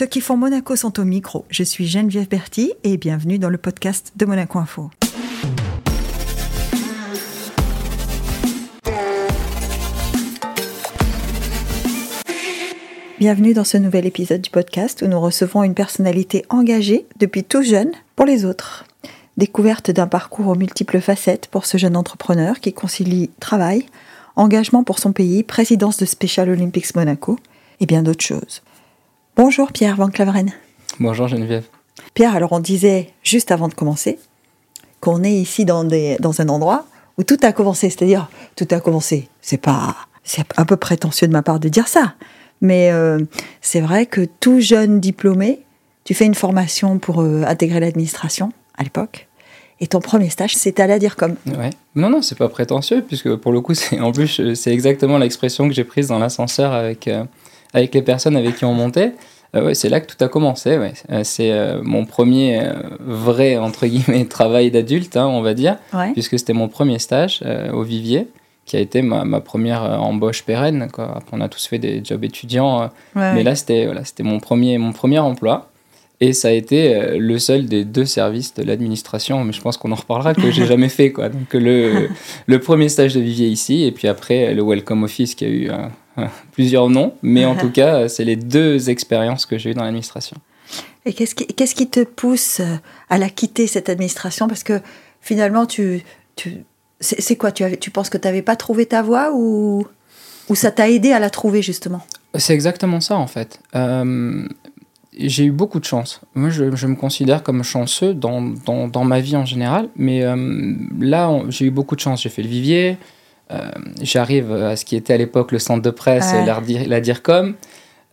Ceux qui font Monaco sont au micro. Je suis Geneviève Berti et bienvenue dans le podcast de Monaco Info. Bienvenue dans ce nouvel épisode du podcast où nous recevons une personnalité engagée depuis tout jeune pour les autres. Découverte d'un parcours aux multiples facettes pour ce jeune entrepreneur qui concilie travail, engagement pour son pays, présidence de Special Olympics Monaco et bien d'autres choses. Bonjour Pierre Van Claveren. Bonjour Geneviève. Pierre, alors on disait juste avant de commencer qu'on est ici dans, des, dans un endroit où tout a commencé, c'est-à-dire tout a commencé. C'est pas, c'est un peu prétentieux de ma part de dire ça, mais euh, c'est vrai que tout jeune diplômé, tu fais une formation pour euh, intégrer l'administration à l'époque. Et ton premier stage, c'était à la dire comme. Ouais. Non, non, c'est pas prétentieux, puisque pour le coup, c'est en plus, c'est exactement l'expression que j'ai prise dans l'ascenseur avec, euh, avec les personnes avec qui on montait. Euh, ouais, c'est là que tout a commencé. Ouais. Euh, c'est euh, mon premier vrai, entre guillemets, travail d'adulte, hein, on va dire, Ouais. puisque c'était mon premier stage au Vivier, qui a été ma, ma première embauche pérenne. Quoi. Après, on a tous fait des jobs étudiants, mais là, c'était voilà, c'était mon premier, mon premier emploi. Et ça a été le seul des deux services de l'administration, mais je pense qu'on en reparlera, que j'ai jamais fait. Quoi. Donc le, le premier stage de Vivier ici, et puis après le Welcome Office qui a eu plusieurs noms, mais en tout cas, c'est les deux expériences que j'ai eues dans l'administration. Et qu'est-ce qui, qu'est-ce qui te pousse euh, à la quitter, cette administration? Parce que finalement, tu, tu, c'est, c'est quoi? Tu, avais, tu penses que tu n'avais pas trouvé ta voie ou, ou ça t'a aidé à la trouver, justement? C'est exactement ça en fait. Euh, j'ai eu beaucoup de chance. Moi, je, je me considère comme chanceux dans, dans, dans ma vie en général, mais euh, là, on- j'ai eu beaucoup de chance. J'ai fait le vivier, j'arrive à ce qui était à l'époque le centre de presse, Ouais. et la, la DIRCOM,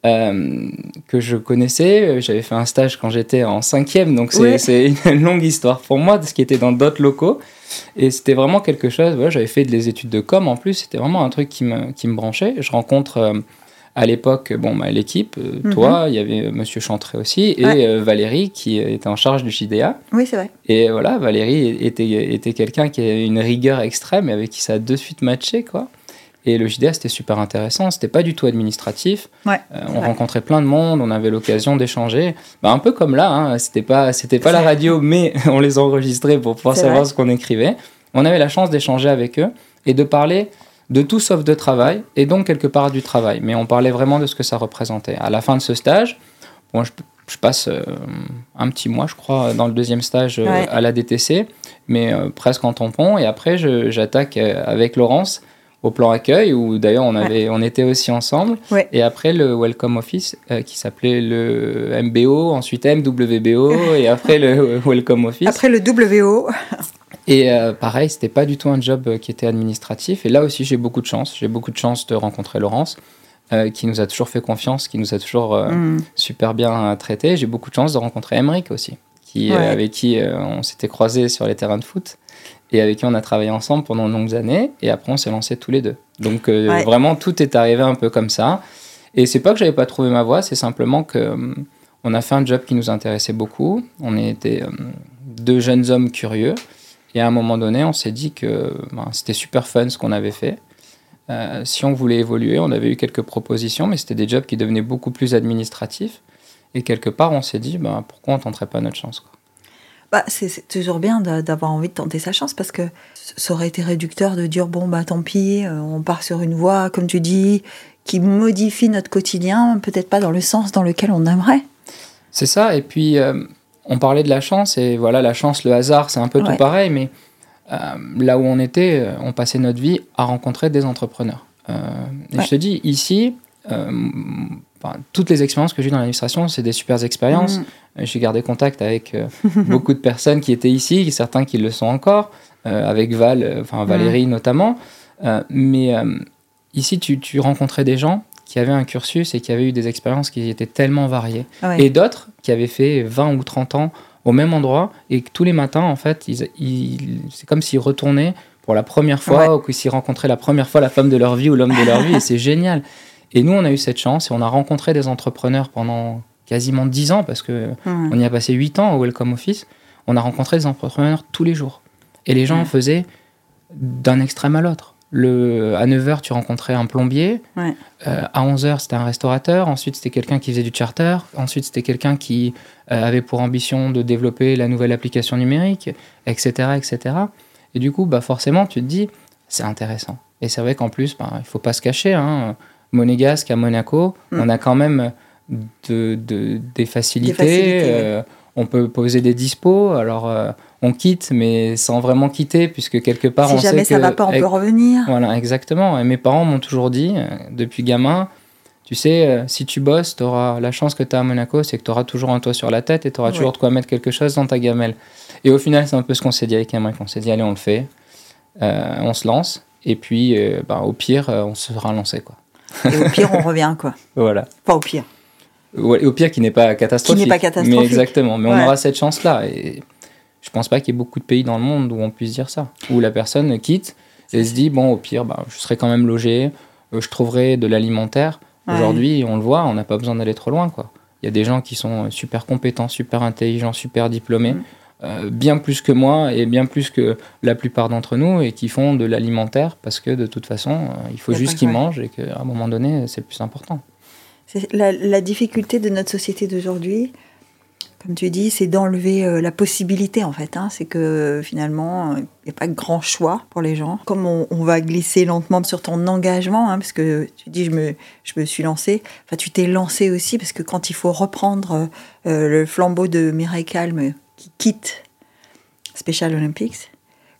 euh, que je connaissais. J'avais fait un stage quand j'étais en cinquième, donc c'est une longue histoire pour moi, de ce qui était dans d'autres locaux. Et c'était vraiment quelque chose, voilà, j'avais fait des études de com en plus, c'était vraiment un truc qui me, qui me branchait. Je rencontre euh, à l'époque bon, bah, l'équipe, euh, Mhm. toi, il y avait euh, Monsieur Chantré aussi, et Ouais. euh, Valérie qui était en charge du JDA. Oui, c'est vrai. Et voilà, Valérie était, était quelqu'un qui avait une rigueur extrême et avec qui ça a de suite matché, quoi. Et le JDA, c'était super intéressant. C'était pas du tout administratif. Ouais, Euh, on vrai. rencontrait plein de monde, on avait l'occasion d'échanger. Bah, un peu comme là, hein. c'était pas, c'était pas la radio, mais on les enregistrait pour pouvoir savoir vrai. ce qu'on écrivait. On avait la chance d'échanger avec eux et de parler de tout sauf de travail et donc quelque part du travail. Mais on parlait vraiment de ce que ça représentait. À la fin de ce stage, bon, je, je passe euh, un petit mois, je crois, dans le deuxième stage euh, Ouais. à la DTC, mais euh, presque en tampon. Et après, j'attaque avec Laurence au plan accueil, où d'ailleurs on, avait, on était aussi ensemble. Ouais. Et après, le Welcome Office, qui s'appelait le MBO, ensuite MWBO, et après le Welcome Office. Après le WO, Et euh, pareil, c'était pas du tout un job euh, qui était administratif. Et là aussi, j'ai beaucoup de chance. J'ai beaucoup de chance de rencontrer Laurence, euh, qui nous a toujours fait confiance, qui nous a toujours euh, Hmm. super bien euh, traité. J'ai beaucoup de chance de rencontrer Emeric aussi, qui, Ouais. avec qui on s'était croisés sur les terrains de foot et avec qui on a travaillé ensemble pendant de longues années. Et après, on s'est lancés tous les deux. Donc Ouais. vraiment, tout est arrivé un peu comme ça. Et c'est pas que j'avais pas trouvé ma voie, c'est simplement que on a fait un job qui nous intéressait beaucoup. On était deux jeunes hommes curieux. Et à un moment donné, on s'est dit que ben, c'était super fun ce qu'on avait fait. Euh, si on voulait évoluer, on avait eu quelques propositions, mais c'était des jobs qui devenaient beaucoup plus administratifs. Et quelque part, on s'est dit, ben, pourquoi on tenterait pas notre chance quoi. bah, c'est, toujours bien d'a- d'avoir envie de tenter sa chance parce que ça aurait été réducteur de dire bon, bah tant pis, euh, on part sur une voie, comme tu dis, qui modifie notre quotidien, peut-être pas dans le sens dans lequel on aimerait. C'est ça, et puis euh, on parlait de la chance, et voilà, la chance, le hasard, c'est un peu Ouais. tout pareil, mais euh, là où on était, euh, on passait notre vie à rencontrer des entrepreneurs. Euh, et Ouais. je te dis, ici, euh, toutes les expériences que j'ai eues dans l'administration, c'est des super expériences. Mm. J'ai gardé contact avec beaucoup de personnes qui étaient ici, certains qui le sont encore, avec Val, enfin Valérie notamment. Mais ici, tu, tu rencontrais des gens qui avaient un cursus et qui avaient eu des expériences qui étaient tellement variées. Ouais. Et d'autres qui avaient fait 20 ou 30 ans au même endroit et que tous les matins, en fait, ils, ils- c'est comme s'ils retournaient pour la première fois Ouais. ou que s'ils rencontraient la première fois la femme de leur vie ou l'homme de leur vie. Et c'est génial. Et nous, on a eu cette chance et on a rencontré des entrepreneurs pendant quasiment 10 ans parce que Mm. on y a passé 8 ans au Welcome Office. On a rencontré des entrepreneurs tous les jours. Et les gens faisaient d'un extrême à l'autre. Le, à 9h, tu rencontrais un plombier. Ouais. Euh, à 11h, c'était un restaurateur. Ensuite, c'était quelqu'un qui faisait du charter. Ensuite, c'était quelqu'un qui euh, avait pour ambition de développer la nouvelle application numérique, etc. etc. Et du coup, bah, forcément, tu te dis, c'est intéressant. Et c'est vrai qu'en plus, bah, il ne faut pas se cacher. Hein. Monégasque à Monaco, Mm. on a quand même de, de- des facilités. facilités, ouais. euh, on peut poser des dispos. Alors, on quitte, mais sans vraiment quitter, puisque quelque part, si on jamais sait ça que... va pas, on peut revenir. voilà, exactement. Et mes parents m'ont toujours dit, euh, depuis gamin, tu sais, euh, si tu bosses, tu auras la chance que tu as à Monaco, c'est que tu auras toujours un toit sur la tête et tu auras toujours de quoi mettre quelque chose dans ta gamelle. Et au final, c'est un peu ce qu'on s'est dit avec Emmerich. On s'est dit, allez, on le fait, Euh, on se lance, et puis euh, bah, au pire, on sera lancé. Quoi. Et au pire, on revient, quoi. Voilà. Pas au pire. Ouais, au pire, qui n'est pas catastrophique. pas catastrophique. Mais exactement. Mais on aura cette chance-là. Et je pense pas qu'il y ait beaucoup de pays dans le monde où on puisse dire ça. Où la personne quitte et se dit bon, au pire, bah, je serai quand même logé, euh, je trouverai de l'alimentaire. Ouais. Aujourd'hui, on le voit, on n'a pas besoin d'aller trop loin. quoi. Il y a des gens qui sont super compétents, super intelligents, super diplômés. Mm. euh, bien plus que moi et bien plus que la plupart d'entre nous et qui font de l'alimentaire parce que de toute façon euh, il faut juste qu'ils mangent et qu'à un moment donné c'est le plus important. La difficulté de notre société d'aujourd'hui, comme tu dis, c'est d'enlever euh, la possibilité en fait. hein. C'est que finalement, il n'y a pas grand choix pour les gens. Comme on, on va glisser lentement sur ton engagement, hein, parce que tu dis je me, je me suis lancé. Enfin, tu t'es lancé aussi parce que quand il faut reprendre euh, euh, le flambeau de Mireille Calme qui quitte Special Olympics.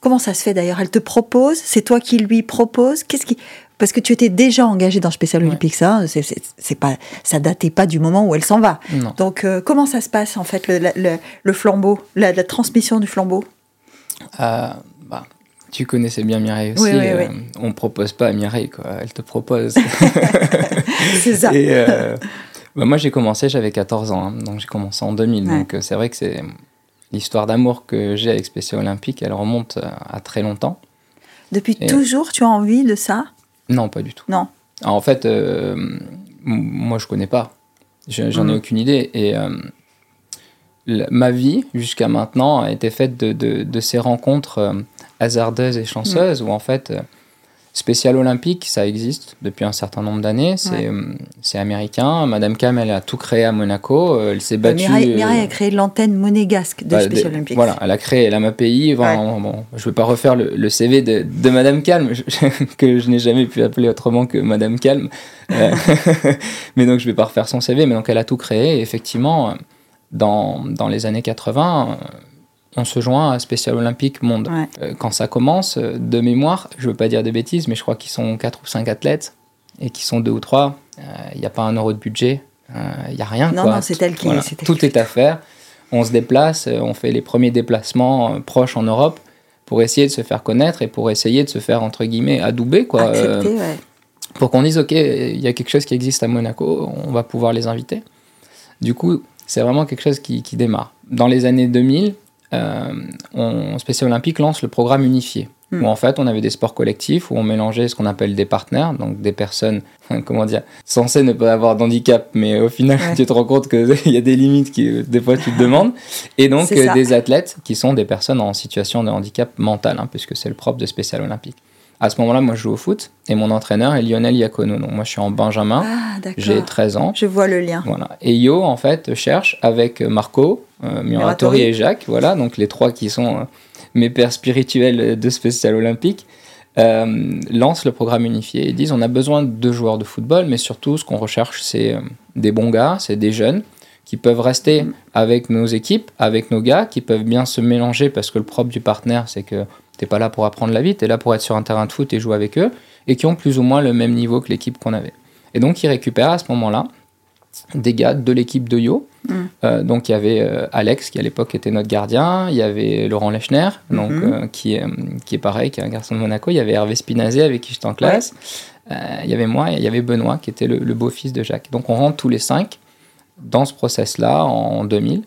Comment ça se fait d'ailleurs? Elle te propose, c'est toi qui lui propose. Qu'est-ce qui Parce que tu étais déjà engagé dans Special Ouais. Olympics, hein, c'est, c'est, pas, ça datait pas du moment où elle s'en va. Non. Donc euh, comment ça se passe en fait le, la- le, le flambeau, la, la transmission du flambeau? Euh, bah, tu connaissais bien Mireille aussi. Oui, oui, euh, oui. On propose pas à Mireille, quoi. Elle te propose. C'est ça. Et euh, bah, moi, j'ai commencé, j'avais 14 ans. hein, donc, j'ai commencé en 2000. Ouais. Donc, c'est vrai que c'est l'histoire d'amour que j'ai avec Spécial Olympique. Elle remonte à très longtemps. Depuis Et- toujours, tu as envie de ça? Non, pas du tout. Non. Alors, en fait, euh, moi, je connais pas. Je- J'en ai Mhm. aucune idée. Et euh, la- ma vie, jusqu'à maintenant, a été faite de, de- de ces rencontres euh, hasardeuses et chanceuses où, en fait, Spécial Olympique, ça existe depuis un certain nombre d'années. C'est Ouais. euh, américain. Madame Cam, elle a tout créé à Monaco. Euh, Elle s'est battue. Mireille, euh, Mireille a créé l'antenne monégasque de bah, Special des- Olympics. Voilà, elle a créé, elle a ma pays. Bon, je ne vais pas refaire le, le CV de, de Madame Calme, que je n'ai jamais pu appeler autrement que Madame Calme. Mais donc, je ne vais pas refaire son CV. Mais donc, elle a tout créé. Et effectivement, dans, dans les années 80, euh, on se joint à Spécial Olympique Monde. Ouais. Euh, Quand ça commence, euh, de mémoire, je ne veux pas dire de bêtises, mais je crois qu'ils sont 4 ou 5 athlètes et qu'ils sont 2 ou 3. Il n'y a pas un euro de budget, euh, il n'y a rien. Non, quoi. non, c'est elle qui- Voilà, elle Tout est à faire. On se déplace, euh, on fait les premiers déplacements euh, proches en Europe pour essayer de se faire connaître et pour essayer de se faire, entre guillemets, adouber. Quoi, euh, ouais. pour qu'on dise, OK, il y a quelque chose qui existe à Monaco, on va pouvoir les inviter. Du coup, c'est vraiment quelque chose qui, qui démarre. Dans les années 2000, euh, on, Spécial Olympique lance le programme unifié, Hmm. où en fait, on avait des sports collectifs, où on mélangeait ce qu'on appelle des partenaires, donc des personnes, comment dire, censées ne pas avoir d'handicap, mais au final, Ouais. tu te rends compte qu'il y a des limites qui, des fois, tu te demandes, et donc euh, des athlètes qui sont des personnes en situation de handicap mental, hein, puisque c'est le propre de Spécial Olympique. À ce moment-là, moi, je joue au foot, et mon entraîneur est Lionel Iacono. Donc, moi, je suis en Benjamin, Ah, d'accord. j'ai 13 ans. Je vois le lien. Voilà. Et Yo, en fait, cherche avec Marco, euh, Muratori et Jacques, voilà, donc les trois qui sont euh, mes pères spirituels de Spécial Olympique, euh, lancent le programme unifié. Ils disent on a besoin de joueurs de football, mais surtout, ce qu'on recherche, c'est euh, des bons gars, c'est des jeunes qui peuvent rester Mhm. avec nos équipes, avec nos gars, qui peuvent bien se mélanger parce que le propre du partenaire, c'est que t'es pas là pour apprendre la vie, t'es là pour être sur un terrain de foot et jouer avec eux, et qui ont plus ou moins le même niveau que l'équipe qu'on avait. Et donc, ils récupèrent à ce moment-là des gars de l'équipe de Yo. Mm. Euh, donc, il y avait euh, Alex, qui à l'époque était notre gardien, il y avait Laurent Lechner, donc, Mhm. euh, qui, est, qui est pareil, qui est un garçon de Monaco, il y avait Hervé Spinazé avec qui j'étais en classe, il y avait moi, et il y avait Benoît, qui était le, le beau-fils de Jacques. Donc, on rentre tous les cinq dans ce process-là en 2000.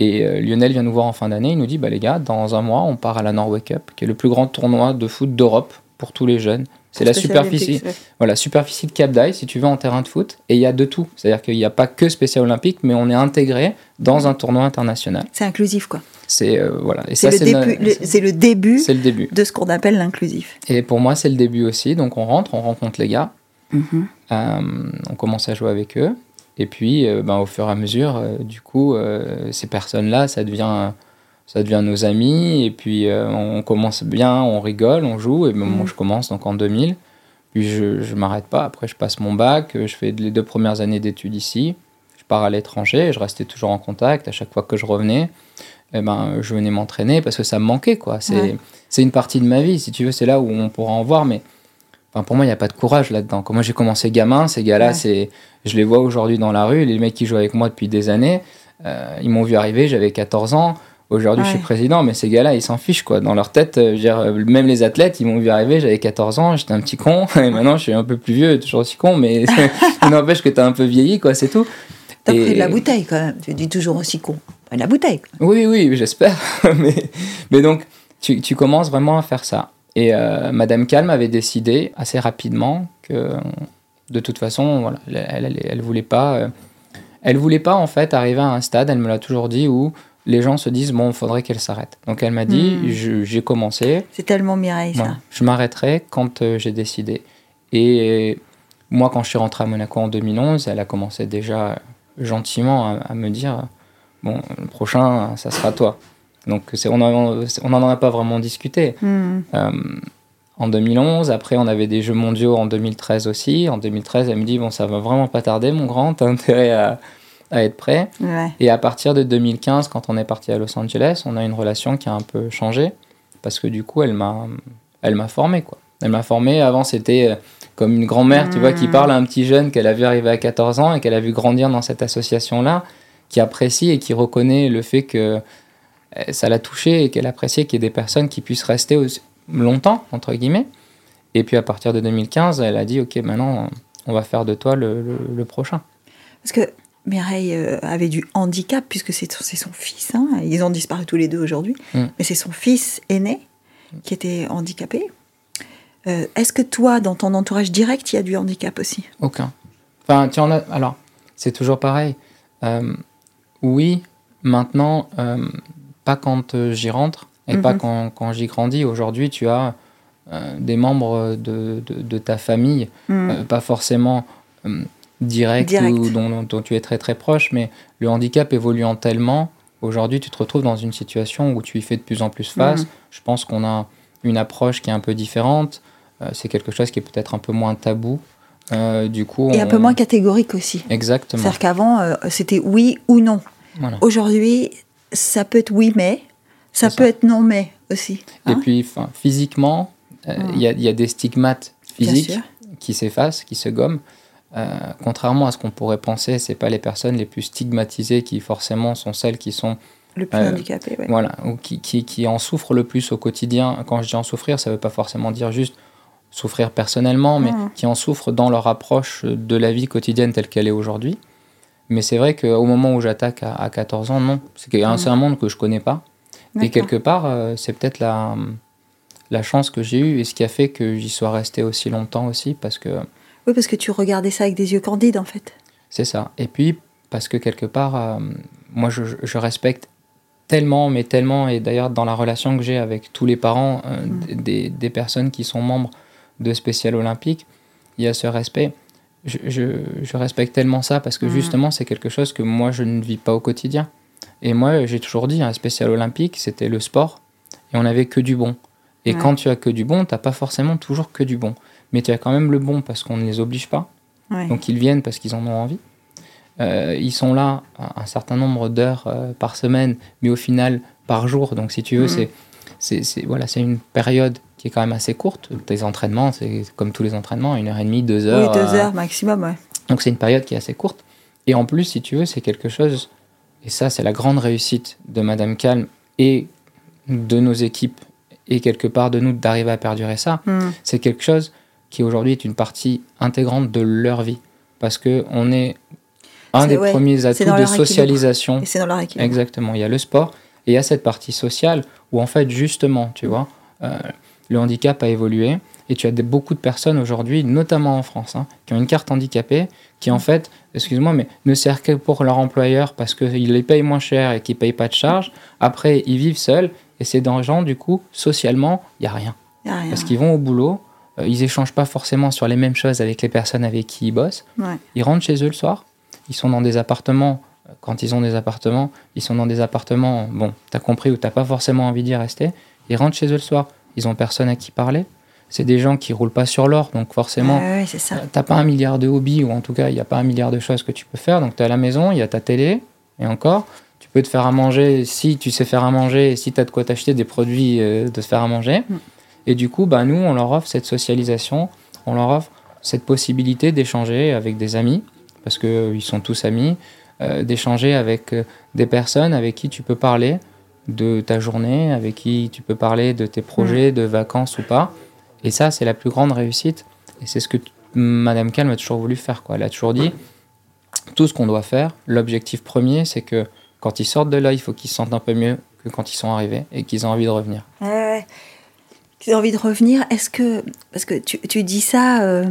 Et euh, Lionel vient nous voir en fin d'année, il nous dit bah, les gars, dans un mois, on part à la Norway Cup, qui est le plus grand tournoi de foot d'Europe pour tous les jeunes. C'est la superficie, voilà, superficie de Cap d'Aille, si tu veux, en terrain de foot. Et il y a de tout. C'est-à-dire qu'il n'y a pas que spécial olympique, mais on est intégré dans un tournoi international. C'est inclusif, quoi. C'est euh, voilà. Et C'est ça, le, c'est le début c'est le début. de ce qu'on appelle l'inclusif. Et pour moi, c'est le début aussi. Donc on rentre, on rencontre les gars, Mhm. euh, on commence à jouer avec eux. Et puis, euh, ben, au fur et à mesure, euh, du coup, euh, ces personnes-là, ça devient, ça devient nos amis. Et puis, on commence bien, on rigole, on joue. Et ben, moi, Mhm. je commence donc en 2000. Puis, je ne m'arrête pas. Après, je passe mon bac. Je fais les deux premières années d'études ici. Je pars à l'étranger. Je restais toujours en contact. À chaque fois que je revenais, eh ben, je venais m'entraîner parce que ça me manquait. quoi. C'est Ouais. c'est une partie de ma vie. Si tu veux, c'est là où on pourra en voir. Mais Enfin, pour moi, il n'y a pas de courage là-dedans. Quand moi j'ai commencé gamin, ces gars-là, Ouais. c'est, je les vois aujourd'hui dans la rue, les mecs qui jouent avec moi depuis des années, euh, ils m'ont vu arriver, j'avais 14 ans. Aujourd'hui, je suis président, mais ces gars-là, ils s'en fichent quoi. Dans leur tête, euh, dire, euh, même les athlètes, ils m'ont vu arriver, j'avais 14 ans, j'étais un petit con, et maintenant je suis un peu plus vieux, toujours aussi con, mais ça n'empêche que t'as un peu vieilli, quoi, c'est tout. T'as Et- pris de la bouteille quand même. Tu dis toujours aussi con. Pas de la bouteille. quoi. Oui, oui, j'espère. mais, mais donc, tu, tu commences vraiment à faire ça. Et euh, Madame Calme avait décidé assez rapidement que, de toute façon, voilà, elle, elle, voulait pas, euh, elle voulait pas en fait arriver à un stade. Elle me l'a toujours dit où les gens se disent bon, il faudrait qu'elle s'arrête. Donc elle m'a dit, Hmm. j'ai commencé, C'est tellement Mireille, ça. Ouais, je m'arrêterai quand euh, j'ai décidé. Et moi, quand je suis rentré à Monaco en 2011, elle a commencé déjà gentiment à, à me dire bon, le prochain, ça sera toi. Donc c'est, on n'en a pas vraiment discuté. Hmm. Euh, en 2011, après on avait des Jeux mondiaux en 2013 aussi. En 2013, elle me dit bon, ça va vraiment pas tarder, mon grand, t'as intérêt à, à être prêt. Ouais. Et à partir de 2015, quand on est parti à Los Angeles, on a une relation qui a un peu changé parce que du coup, elle m'a, formé quoi. Elle m'a formé. Avant, c'était euh, comme une grand-mère, tu vois, qui Mm. parle à un petit jeune qu'elle a vu arriver à 14 ans et qu'elle a vu grandir dans cette association-là, qui apprécie et qui reconnaît le fait que ça l'a touché et qu'elle appréciait qu'il y ait des personnes qui puissent rester aussi longtemps, entre guillemets. Et puis à partir de 2015, elle a dit, OK, maintenant, on va faire de toi le, le- le prochain. Parce que Mireille euh, avait du handicap, puisque c'est c'est son fils. hein. Ils ont disparu tous les deux aujourd'hui. Mm. Mais c'est son fils aîné qui était handicapé. Euh, Est-ce que toi, dans ton entourage direct, il y a du handicap aussi? Aucun. Enfin, tu en as. Alors, c'est toujours pareil. Euh, oui, maintenant, euh, pas quand euh, j'y rentre et pas Mhm. quand, quand j'y grandis. Aujourd'hui, tu as euh, des membres de, de, de ta famille, Hmm. euh, pas forcément euh, direct, Direct. ou dont, dont tu es très très proche, mais le handicap évoluant tellement, aujourd'hui, tu te retrouves dans une situation où tu y fais de plus en plus face. Mhm. Je pense qu'on a une approche qui est un peu différente. C'est quelque chose qui est peut-être un peu moins tabou. Du coup, Et un peu moins catégorique aussi. Exactement. C'est-à-dire qu'avant, c'était oui ou non. Voilà. Aujourd'hui, ça peut être oui, mais. Ça peut être non, mais aussi. Et Hein puis, physiquement, euh, il y, a, il y a des stigmates physiques qui s'effacent, qui se gomment. Euh, contrairement à ce qu'on pourrait penser, c'est pas les personnes les plus stigmatisées qui forcément sont celles qui sont Le plus Euh, handicapé, ouais. voilà ou qui, qui, qui en souffrent le plus au quotidien. Quand je dis en souffrir, ça veut pas forcément dire juste souffrir personnellement, mais qui en souffrent dans leur approche de la vie quotidienne telle qu'elle est aujourd'hui. Mais c'est vrai qu'au moment où j'attaque à, à 14 ans, non, c'est Mhm. c'est un monde que je connais pas. Et quelque part, euh, c'est peut-être la, la chance que j'ai eue et ce qui a fait que j'y sois resté aussi longtemps aussi, parce que Oui, parce que tu regardais ça avec des yeux candides, en fait. c'est ça. Et puis, parce que quelque part, euh, moi, je, je respecte tellement, mais tellement, et d'ailleurs, dans la relation que j'ai avec tous les parents euh, Mm. des, des personnes qui sont membres de Spécial Olympique, il y a ce respect. Je, je- je respecte tellement ça parce que Mm. justement, c'est quelque chose que moi, je ne vis pas au quotidien. Et moi, j'ai toujours dit, un Spécial Olympique, c'était le sport, et on n'avait que du bon. Et Ouais. quand tu as que du bon, t'as pas forcément toujours que du bon. Mais tu as quand même le bon parce qu'on ne les oblige pas. Ouais. Donc ils viennent parce qu'ils en ont envie. Euh, ils sont là un certain nombre d'heures euh, par semaine, mais au final par jour. Donc si tu veux, Mhm. c'est c'est c'est- voilà, c'est une période qui est quand même assez courte. Tes entraînements, c'est comme tous les entraînements, une heure et demie, deux heures. oui, deux euh, heures maximum, ouais. donc c'est une période qui est assez courte. Et en plus, si tu veux, c'est quelque chose, et ça c'est la grande réussite de Madame Calme et de nos équipes, et quelque part de nous d'arriver à perdurer ça, Hmm. c'est quelque chose qui aujourd'hui est une partie intégrante de leur vie. Parce que on est un des ouais, premiers atouts de équilibre. socialisation. Et c'est dans leur équipe. Exactement. Il y a le sport et il y a cette partie sociale où en fait justement, tu vois, euh, le handicap a évolué Et tu as des, beaucoup de personnes aujourd'hui, notamment en France, hein, qui ont une carte handicapée, qui en fait, excuse-moi, mais ne sert que pour leur employeur parce qu'ils les payent moins cher et qu'ils ne payent pas de charges. Après, ils vivent seuls et ces gens, du coup, socialement, il n'y a rien. Y a rien. Parce qu'ils vont au boulot, euh, ils échangent pas forcément sur les mêmes choses avec les personnes avec qui ils bossent. Ouais. Ils rentrent chez eux le soir, ils sont dans des appartements. euh, Quand ils ont des appartements, ils sont dans des appartements, bon, t'as compris, où t'as pas forcément envie d'y rester. Ils rentrent chez eux le soir, ils ont personne à qui parler. C'est des gens qui roulent pas sur l'or, donc forcément, Ouais, ouais, euh, T'as pas un milliard de hobbies, ou en tout cas, il n'y a pas un milliard de choses que tu peux faire. Donc, tu es à la maison, il y a ta télé, et encore, tu peux te faire à manger si tu sais faire à manger, et si tu as de quoi t'acheter des produits euh, de te faire à manger. Mm. Et du coup, bah, nous, on leur offre cette socialisation, on leur offre cette possibilité d'échanger avec des amis, parce qu'ils sont tous amis, euh, d'échanger avec euh, des personnes avec qui tu peux parler de ta journée, avec qui tu peux parler de tes projets, de vacances ou pas. Et ça, c'est la plus grande réussite. Et c'est ce que Madame Calme a toujours voulu faire. Quoi. Elle a toujours dit tout ce qu'on doit faire, l'objectif premier, c'est que quand ils sortent de là, il faut qu'ils se sentent un peu mieux que quand ils sont arrivés et qu'ils ont envie de revenir. Ouais. J'ai envie de revenir. Est-ce que parce que tu, tu dis ça, euh,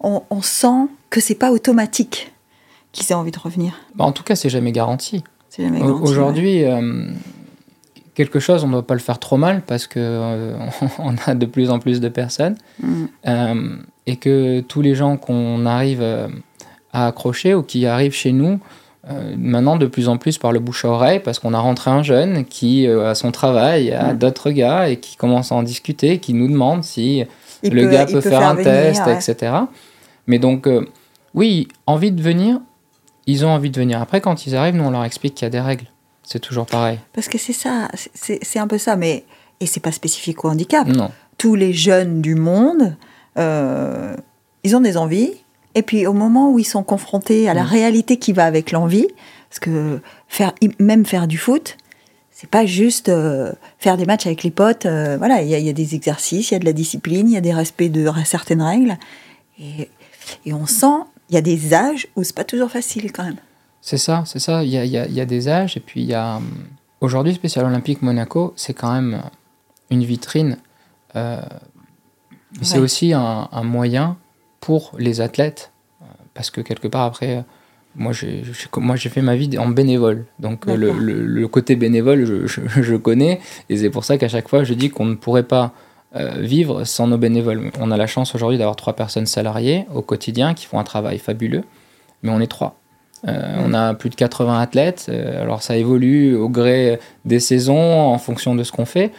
on, on sent que c'est pas automatique qu'ils aient envie de revenir? Bah, en tout cas, c'est jamais garanti. Ouais. Aujourd'hui, euh, quelque chose, on ne doit pas le faire trop mal parce que euh, on a de plus en plus de personnes Mm. euh, et que tous les gens qu'on arrive euh, à accrocher ou qui arrivent chez nous, maintenant de plus en plus par le bouche à oreille parce qu'on a rentré un jeune qui a son travail, a Mm. d'autres gars et qui commence à en discuter, qui nous demande si Il le gars peut, faire, un venir, test, ouais. etc. Mais donc, oui, envie de venir, ils ont envie de venir. Après, quand ils arrivent, nous, on leur explique qu'il y a des règles. C'est toujours pareil. Parce que c'est ça, c'est- un peu ça, mais et c'est pas spécifique au handicap. Non. Tous les jeunes du monde, euh, ils ont des envies, et puis au moment où ils sont confrontés à la Mm. réalité qui va avec l'envie, parce que faire même faire du foot, c'est pas juste euh, faire des matchs avec les potes. euh, voilà, il y, a- il y a des exercices, il y a de la discipline, il y a des respects de certaines règles, et, et on sent il y a des âges où c'est pas toujours facile quand même. C'est ça, c'est ça. Il y a, il y a- il y a des âges, et puis il y a. hum, Aujourd'hui, Spécial Olympique Monaco, c'est quand même une vitrine. euh, C'est aussi un, un moyen pour les athlètes, euh, parce que quelque part, après, euh, moi j'ai j'ai- moi, j'ai fait ma vie en bénévole. Donc le, D'accord. le- le côté bénévole, je, je- je connais, et c'est pour ça qu'à chaque fois, je dis qu'on ne pourrait pas vivre sans nos bénévoles. On a la chance aujourd'hui d'avoir trois personnes salariées au quotidien qui font un travail fabuleux, mais on est trois. Euh, On a plus de 80 athlètes, euh, alors ça évolue au gré des saisons en fonction de ce qu'on fait,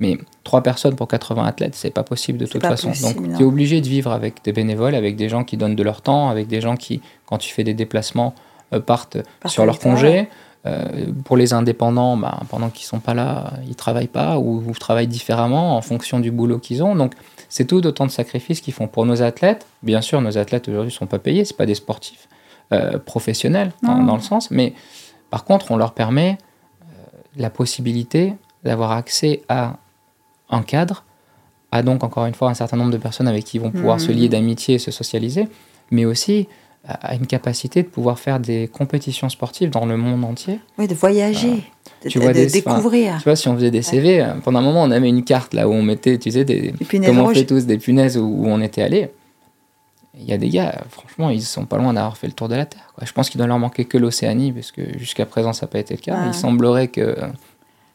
mais trois personnes pour 80 athlètes, c'est pas possible de toute façon. possible, Donc tu es obligé de vivre avec des bénévoles, avec des gens qui donnent de leur temps, avec des gens qui, quand tu fais des déplacements, euh, partent sur leur congé. Pour les indépendants, bah, pendant qu'ils sont pas là, ils travaillent pas ou, ou travaillent différemment en fonction du boulot qu'ils ont. Donc c'est tout autant de sacrifices qu'ils font pour nos athlètes. Bien sûr, nos athlètes aujourd'hui sont pas payés, c'est pas des sportifs euh, professionnels dans, Non. dans le sens, mais par contre, on leur permet euh, la possibilité d'avoir accès à un cadre, à donc encore une fois un certain nombre de personnes avec qui ils vont pouvoir se Mhm. lier d'amitié et se socialiser, mais aussi à une capacité de pouvoir faire des compétitions sportives dans le monde entier. Oui, de voyager, de, Tu de- vois de des- découvrir. Tu vois, si on faisait des CV, euh, pendant un moment, on avait une carte là où on mettait, tu sais, des, puis une comme on fait tous des punaises où, où on était allé. Il y a des gars, euh, franchement, ils sont pas loin d'avoir fait le tour de la Terre. quoi. Je pense qu'il doit leur manquer que l'Océanie, parce que jusqu'à présent, ça n'a pas été le cas. Il semblerait que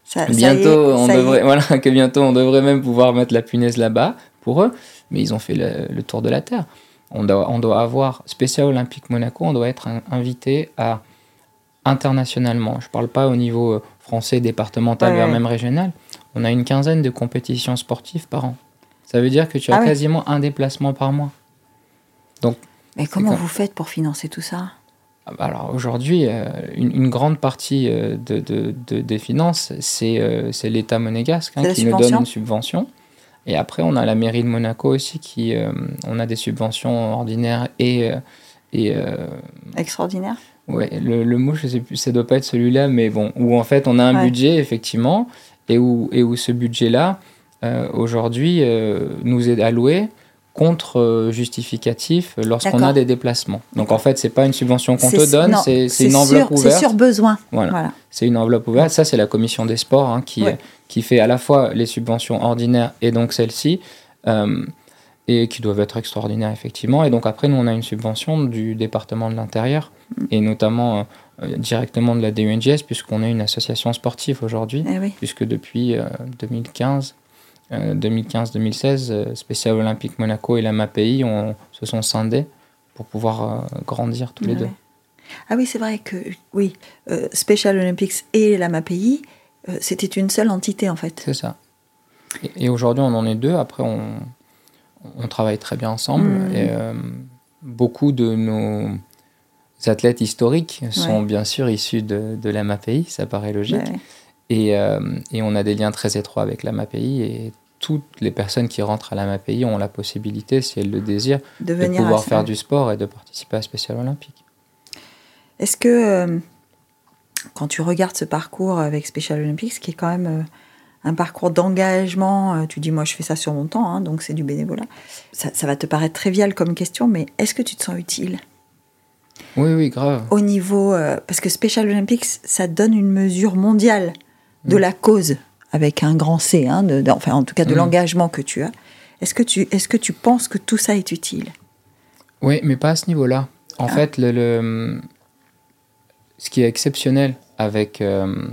Ça- ça y est, bientôt, on devrait, voilà, que bientôt, on devrait même pouvoir mettre la punaise là-bas pour eux. Mais ils ont fait le, le tour de la Terre. On doit, on doit avoir, spécial Olympique Monaco, on doit être un- invité à internationalement. Je parle pas au niveau euh, français, départemental, Ouais, voire ouais. même régional. On a une quinzaine de compétitions sportives par an. Ça veut dire que tu as Ah quasiment un déplacement par mois. Mais comment comme- vous faites pour financer tout ça? Ah bah Alors aujourd'hui, euh, une, une grande partie euh, de, de- de- des finances, c'est euh, l'État monégasque hein, qui nous donne une subvention. Et après, on a la mairie de Monaco aussi qui, on a des subventions ordinaires et, euh, et euh, Extraordinaire? ouais, le, le mot, je sais plus, ça doit pas être celui-là, mais bon, où en fait on a un Ouais. budget effectivement et où, et où ce budget-là aujourd'hui nous est alloué contre euh, justificatif lorsqu'on a des déplacements. Donc en fait, c'est pas une subvention qu'on te donne, c'est une enveloppe sur, ouverte. C'est sur besoin. Voilà. Voilà. C'est une enveloppe ouverte. Ça, c'est la commission des sports hein, qui, Ouais. qui fait à la fois les subventions ordinaires et donc celle-ci. Euh, et qui doivent être extraordinaires, effectivement. Et donc, après, nous, on a une subvention du département de l'Intérieur, et notamment euh, directement de la DUNGS, puisqu'on est une association sportive aujourd'hui, Eh puisque depuis 2015, 2015-2016, Spécial Olympique Monaco et la MAPI on, se sont scindés pour pouvoir grandir tous les deux. Ah oui, c'est vrai que oui, Special Olympics et la MAPI, c'était une seule entité en fait. C'est ça. Et, aujourd'hui, on en est deux. Après, on, on travaille très bien ensemble. Mmh. Et, euh, beaucoup de nos athlètes historiques sont bien sûr issus de, de la MAPI, ça paraît logique. Et, euh, et, on a des liens très étroits avec la MAPI. Et toutes les personnes qui rentrent à la MAPI ont la possibilité, si elles le désirent, de, pouvoir faire du sport et de participer à Spécial Olympique. Est-ce que, euh, quand tu regardes ce parcours avec Special Olympics, qui est quand même un parcours d'engagement, euh, tu dis moi je fais ça sur mon temps, hein, donc c'est du bénévolat. Ça, va te paraître trivial comme question, mais est-ce que tu te sens utile? Oui, oui, grave. Au niveau, euh, parce que Special Olympics, ça donne une mesure mondiale de la cause, avec un grand C, hein, de, enfin en tout cas de mm. l'engagement que tu as. Est-ce que, tu, est que tu penses que tout ça est utile? Oui, mais pas à ce niveau-là. En ah. fait, le, ce qui est exceptionnel avec... Euh,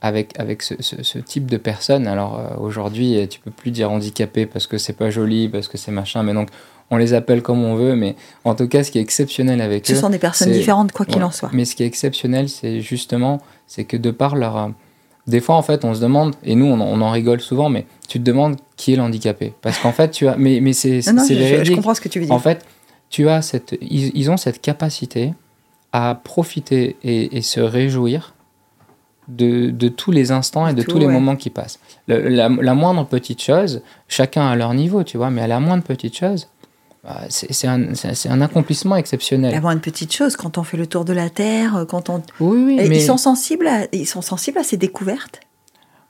avec, avec ce, ce, type de personnes. Alors euh, aujourd'hui, tu peux plus dire handicapé parce que c'est pas joli, parce que c'est machin, mais donc on les appelle comme on veut, mais en tout cas, ce qui est exceptionnel avec ce eux. Ce sont des personnes différentes, quoi qu'il en soit. Mais ce qui est exceptionnel, c'est justement, c'est que de par leur. Des fois, en fait, on se demande, et nous, on, on en rigole souvent, mais tu te demandes qui est l'handicapé. Parce qu'en fait, tu as. Mais, mais c'est véridique. Je, comprends ce que tu veux dire. En fait, tu as cette. Ils, ils ont cette capacité à profiter et, et se réjouir de, de, tous les instants et de tous les moments qui passent. la, moindre petite chose, chacun à leur niveau, tu vois, mais à la moindre petite chose, c'est un, un, accomplissement exceptionnel. La moindre petite chose, quand on fait le tour de la Terre, euh, quand on... Oui, oui, mais... Ils sont sensibles à, ils sont sensibles à ces découvertes?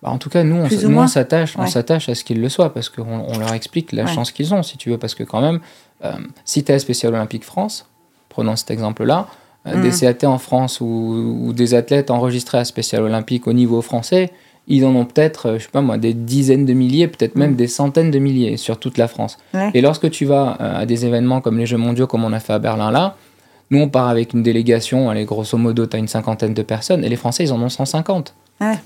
Bah, en tout cas, nous, on, s'attache, à ce qu'ils le soient parce qu'on on leur explique la chance qu'ils ont, si tu veux, parce que quand même, euh, si tu es spécial Olympique France, prenons cet exemple-là, euh, mm. des CAT en France ou, des athlètes enregistrés à Spécial Olympique au niveau français, ils en ont peut-être, euh, je sais pas moi, des dizaines de milliers, peut-être même mm. des centaines de milliers sur toute la France. Et lorsque tu vas euh, à des événements comme les Jeux mondiaux, comme on a fait à Berlin là, nous on part avec une délégation, allez, grosso modo, tu as une cinquantaine de personnes, et les Français ils en ont 150.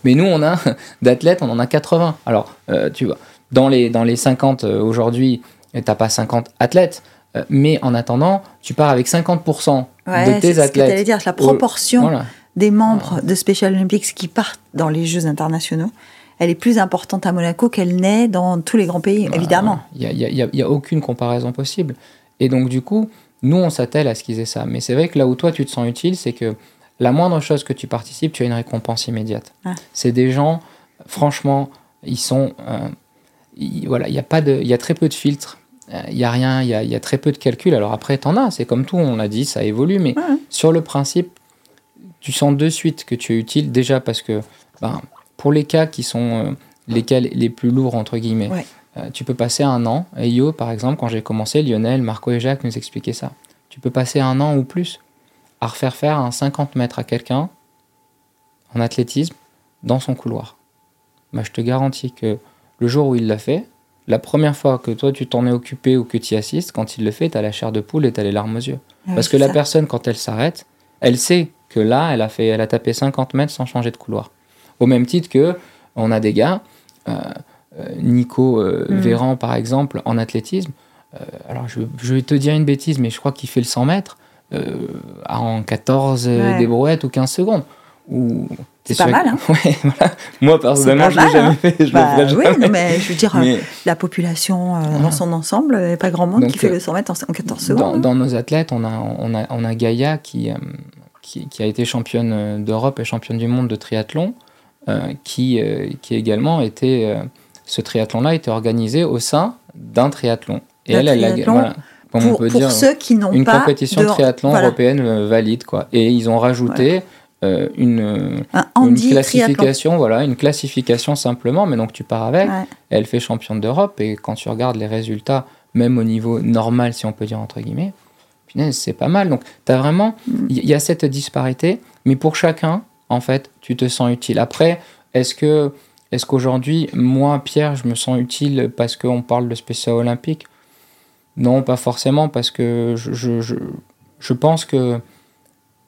Mais nous on a d'athlètes, on en a 80. Alors, tu vois, dans les, dans les 50 aujourd'hui, tu pas 50 athlètes, euh, mais en attendant, tu pars avec 50% de tes athlètes. Ce dire, la proportion des membres de Special Olympics qui partent dans les Jeux internationaux, elle est plus importante à Monaco qu'elle n'est dans tous les grands pays, bah, évidemment. Il n'y a, aucune comparaison possible. Et donc, du coup, nous, on s'attelle à ce qu'ils aient ça. Mais c'est vrai que là où toi, tu te sens utile, c'est que la moindre chose que tu participes, tu as une récompense immédiate. Ah. C'est des gens, franchement, ils sont. Euh, voilà, il y a pas de, il y a très peu de filtres il euh, n'y a rien, il y a, y a, très peu de calculs. Alors après, t'en as, c'est comme tout, on a dit, ça évolue, mais sur le principe, tu sens de suite que tu es utile, déjà parce que ben, pour les cas qui sont euh, les cas les plus lourds, entre guillemets, euh, tu peux passer un an, et Yo, par exemple, quand j'ai commencé, Lionel, Marco et Jacques nous expliquaient ça. Tu peux passer un an ou plus à refaire faire un 50 mètres à quelqu'un en athlétisme dans son couloir. Bah, je te garantis que le jour où il l'a fait, la première fois que toi tu t'en es occupé ou que tu y assistes, quand il le fait, tu as la chair de poule et tu as les larmes aux yeux. Parce que la personne, quand elle s'arrête, elle sait que là, elle a, fait, elle a tapé 50 mètres sans changer de couloir. Au même titre que on a des gars, euh, euh, Nico euh, mm. Véran par exemple, en athlétisme, alors je, vais te dire une bêtise, mais je crois qu'il fait le 100 mètres en 14 des brouettes ou 15 secondes. Ou c'est pas mal, hein ouais, voilà. Moi, personnellement, je l'ai jamais hein. fait. Je bah, le ferai jamais. Oui, mais je veux dire, la population euh, dans son ensemble, il n'y a pas grand monde qui fait le 100 mètres en, 14 secondes. Dans, nos athlètes, on a, on a, on a Gaïa qui, euh, qui, qui, a été championne euh, d'Europe et championne du monde de triathlon, qui, qui également était. ce triathlon-là était organisé au sein d'un triathlon. Et elle, elle a. Voilà, pour, on peut dire, ceux qui n'ont pas. Une compétition de triathlon européenne valide, quoi. Et ils ont rajouté. Euh, une, une classification, voilà, une classification simplement, mais donc tu pars avec. Elle fait championne d'Europe et quand tu regardes les résultats, même au niveau normal, si on peut dire entre guillemets, c'est pas mal. Donc tu as vraiment, mm. il y, a cette disparité, mais pour chacun, en fait, tu te sens utile. Après, est-ce que est-ce qu'aujourd'hui, moi, Pierre, je me sens utile parce qu'on parle de spécial olympique? Non, pas forcément, parce que je, je, je, je pense que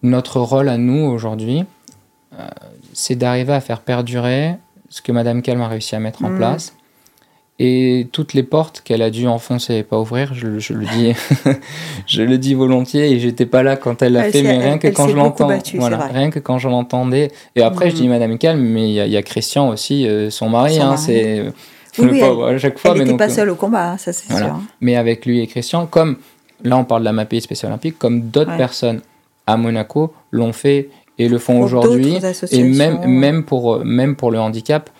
notre rôle à nous aujourd'hui, euh, c'est d'arriver à faire perdurer ce que Madame Calme a réussi à mettre en Mhm. place. Et toutes les portes qu'elle a dû enfoncer et pas ouvrir, je, je le dis, je le dis volontiers et j'étais pas là quand elle l'a Elle fait, mais rien elle- que elle quand je l'entends, voilà, rien que quand je l'entendais. Et après, je Mhm. dis Madame Calme, mais il y, a- il y a Christian aussi, euh, son mari, hein, mari. c'est Oui, oui, pas elle- voir à chaque fois, Elle mais n'était donc, pas euh, seule au combat, hein, ça c'est Voilà. sûr. mais avec lui et Christian, comme là on parle de la MAPI spéciale olympique, comme d'autres Ouais. personnes à Monaco l'ont fait et le font aujourd'hui. Et associations, même, ouais. même, pour, euh, même pour le handicap,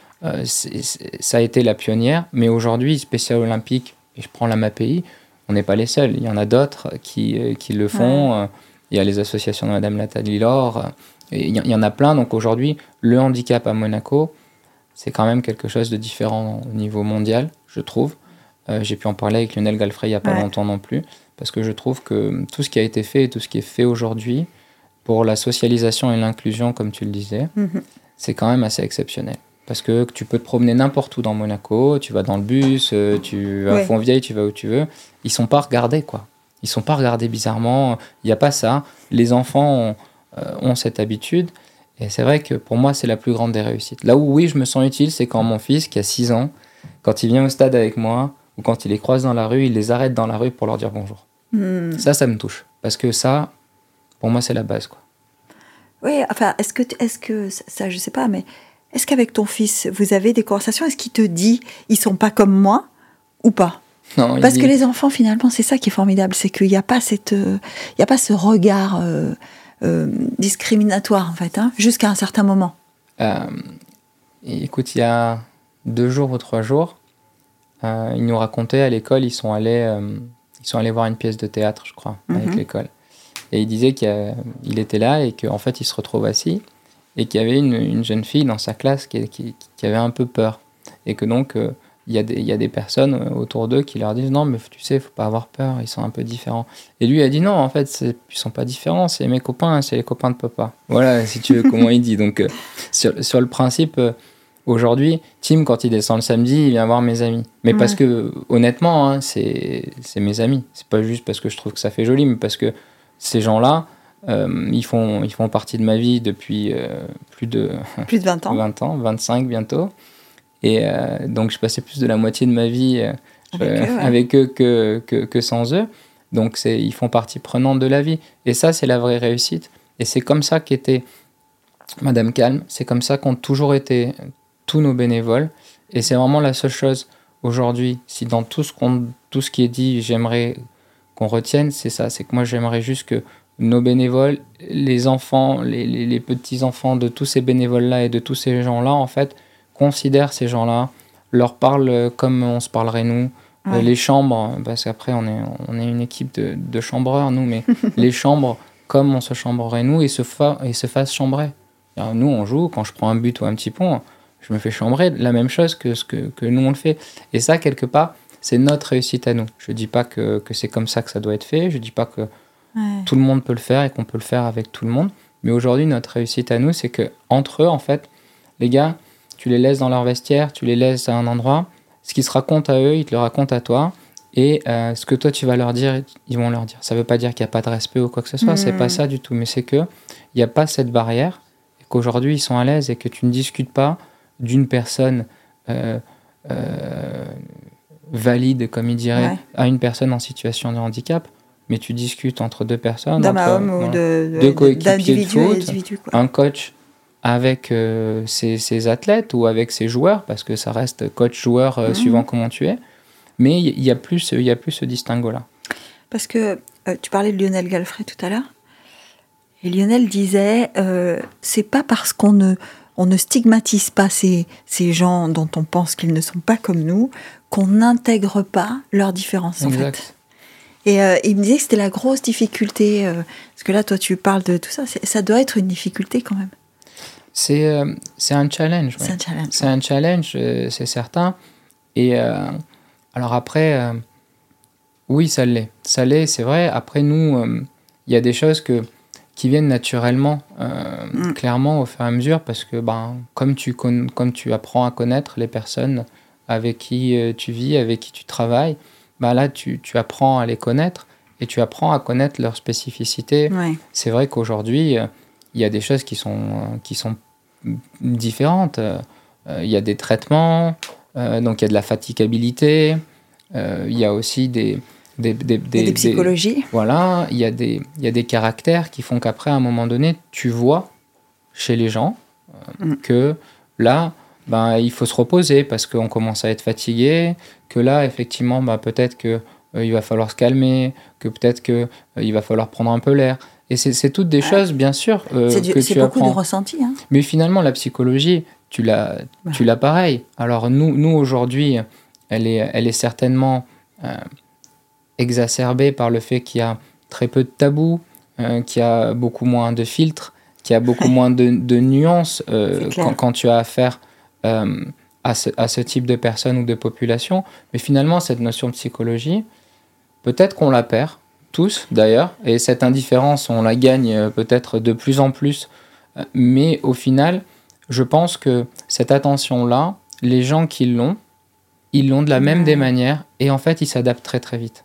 c'est- c'est- ça a été la pionnière. Mais aujourd'hui, spécial olympique, et je prends la MAPI, on n'est pas les seuls. Il y en a d'autres qui, euh, qui le font. Euh, Il y a les associations de Madame Nathalie Laure. euh, et Il y, en a plein. Donc aujourd'hui, le handicap à Monaco, c'est quand même quelque chose de différent au niveau mondial, je trouve. Euh, J'ai pu en parler avec Lionel Galfrey il n'y a pas Ouais. longtemps non plus. Parce que je trouve que tout ce qui a été fait et tout ce qui est fait aujourd'hui pour la socialisation et l'inclusion, comme tu le disais, Mhm. c'est quand même assez exceptionnel. Parce que tu peux te promener n'importe où dans Monaco, tu vas dans le bus, euh, tu vas à. Fontvieille, tu vas où tu veux. Ils sont pas regardés, quoi. Ils sont pas regardés bizarrement. Il n'y a pas ça. Les enfants ont, euh, ont cette habitude. Et c'est vrai que pour moi, c'est la plus grande des réussites. Là où, oui, je me sens utile, c'est quand mon fils, qui a 6 ans, quand il vient au stade avec moi, ou quand il les croise dans la rue, il les arrête dans la rue pour leur dire bonjour. Hmm. Ça, ça me touche. Parce que ça, pour moi, c'est la base, quoi. Oui, enfin, est-ce que, tu- est-ce que, ça, ça, je sais pas, mais est-ce qu'avec ton fils, vous avez des conversations? Est-ce qu'il te dit, ils sont pas comme moi ou pas? Non, Parce dit- que les enfants, finalement, c'est ça qui est formidable, c'est qu'il n'y a pas cette, il y a pas ce regard euh, euh, discriminatoire en fait, hein, jusqu'à un certain moment. Euh, écoute, il y a deux jours ou trois jours, ils nous racontaient à l'école, ils sont allés, ils sont allés voir une pièce de théâtre, je crois, avec Mhm. l'école. Et il disait qu'il était là et qu'en fait, il se retrouve assis et qu'il y avait une, une jeune fille dans sa classe qui, qui- qui avait un peu peur. Et que donc, euh, il y, a des- il y a des personnes euh, autour d'eux qui leur disent non, mais tu sais, faut pas avoir peur, ils sont un peu différents. Et lui a dit non, en fait, ils sont pas différents, c'est mes copains, c'est les copains de papa. Voilà, si tu veux, comment il dit. Donc, euh, sur, sur le principe, euh, aujourd'hui, Tim, quand il descend le samedi, il vient voir mes amis. Mais parce que, honnêtement, hein, c'est c'est mes amis. C'est pas juste parce que je trouve que ça fait joli, mais parce que ces gens-là, euh, ils, font, ils font partie de ma vie depuis euh, plus de Plus de 20 ans. 20 ans, 25 bientôt. Et euh, donc, je passais plus de la moitié de ma vie Avec eux, ouais. avec eux que, que, que sans eux. Donc, ils font partie prenante de la vie. Et ça, c'est la vraie réussite. Et c'est comme ça qu'était Madame Calme. C'est comme ça qu'ont toujours été tous nos bénévoles. Et c'est vraiment la seule chose aujourd'hui, si dans tout ce, qu'on, tout ce qui est dit, j'aimerais qu'on retienne, c'est ça. C'est que moi, j'aimerais juste que nos bénévoles, les enfants, les, les- les petits-enfants de tous ces bénévoles-là et de tous ces gens-là, en fait, considèrent ces gens-là, leur parlent euh, comme on se parlerait nous. Euh, Ouais. les chambres, parce qu'après, on est, on est une équipe de, de chambreurs, nous, mais les chambres comme on se chambrerait nous et se, fa- et se fassent chambrer. Alors, nous, on joue, quand je prends un but ou un petit pont, je me fais chambrer la même chose que ce que, que nous, on le fait. Et ça, quelque part, c'est notre réussite à nous. Je dis pas que, que c'est comme ça que ça doit être fait, je dis pas que Ouais. tout le monde peut le faire et qu'on peut le faire avec tout le monde. Mais aujourd'hui, notre réussite à nous, c'est que entre eux, en fait, les gars, tu les laisses dans leur vestiaire, tu les laisses à un endroit. Ce qu'ils se racontent à eux, ils te le racontent à toi. Et euh, ce que toi, tu vas leur dire, ils vont leur dire. Ça veut pas dire qu'il n'y a pas de respect ou quoi que ce soit. C'est Mhm. pas ça du tout. Mais c'est que il n'y a pas cette barrière. Et qu'aujourd'hui, ils sont à l'aise et que tu ne discutes pas d'une personne euh, euh, valide, comme ils diraient, Ouais. à une personne en situation de handicap. Mais tu discutes entre deux personnes. Entre- homme ou de, de- Deux coéquipiers de foot. un coach avec euh, ses, ses athlètes ou avec ses joueurs, parce que ça reste coach-joueur euh, Mhm. suivant comment tu es. Mais il y a plus, il y a plus ce distinguo-là. Parce que euh, tu parlais de Lionel Galfrey tout à l'heure. Et Lionel disait c'est pas parce qu'on ne, on ne stigmatise pas ces, ces gens dont on pense qu'ils ne sont pas comme nous qu'on n'intègre pas leurs différences, en fait. Et euh, il me disait que c'était la grosse difficulté. euh, parce que là, toi, tu parles de tout ça. Ça doit être une difficulté quand même. C'est euh, un challenge. ouais. C'est un challenge. C'est un challenge, c'est certain. Et alors après, oui, ça l'est. Ça l'est, c'est vrai. Après, nous, il y a des choses que, qui viennent naturellement, Mm. clairement, au fur et à mesure, parce que ben, comme, tu comme tu apprends à connaître les personnes avec qui tu vis, avec qui tu travailles, bah là, tu, tu apprends à les connaître et tu apprends à connaître leurs spécificités. Ouais. C'est vrai qu'aujourd'hui, euh, il y a des choses qui sont, euh, qui sont différentes. Euh, Il y a des traitements, donc il y a de la fatigabilité, il y a aussi des... Des, des, Et des- des des- psychologies. voilà, il y, a des- il y a des caractères qui font qu'après, à un moment donné, tu vois chez les gens euh, Mm. que là, ben, il faut se reposer parce qu'on commence à être fatigué, que là, effectivement, ben, peut-être que euh, il va falloir se calmer, que peut-être que euh, il va falloir prendre un peu l'air. Et c'est toutes des choses, bien sûr, euh, du- que tu beaucoup de apprends. ressenti. Hein. Mais finalement, la psychologie, tu l'as, Ouais. tu l'as pareil. Alors nous, nous aujourd'hui, elle est, elle est certainement euh, exacerbée par le fait qu'il y a très peu de tabous, euh, qu'il y a beaucoup moins de filtres, qu'il y a beaucoup moins de, de nuances euh, quand, quand tu as affaire euh, à, ce, à ce type de personnes ou de population. Mais finalement, cette notion de psychologie, peut-être qu'on la perd, tous d'ailleurs, et cette indifférence, on la gagne euh, peut-être de plus en plus. Euh, Mais au final, je pense que cette attention-là, les gens qui l'ont, ils l'ont de la même des manières, et en fait, ils s'adaptent très très vite.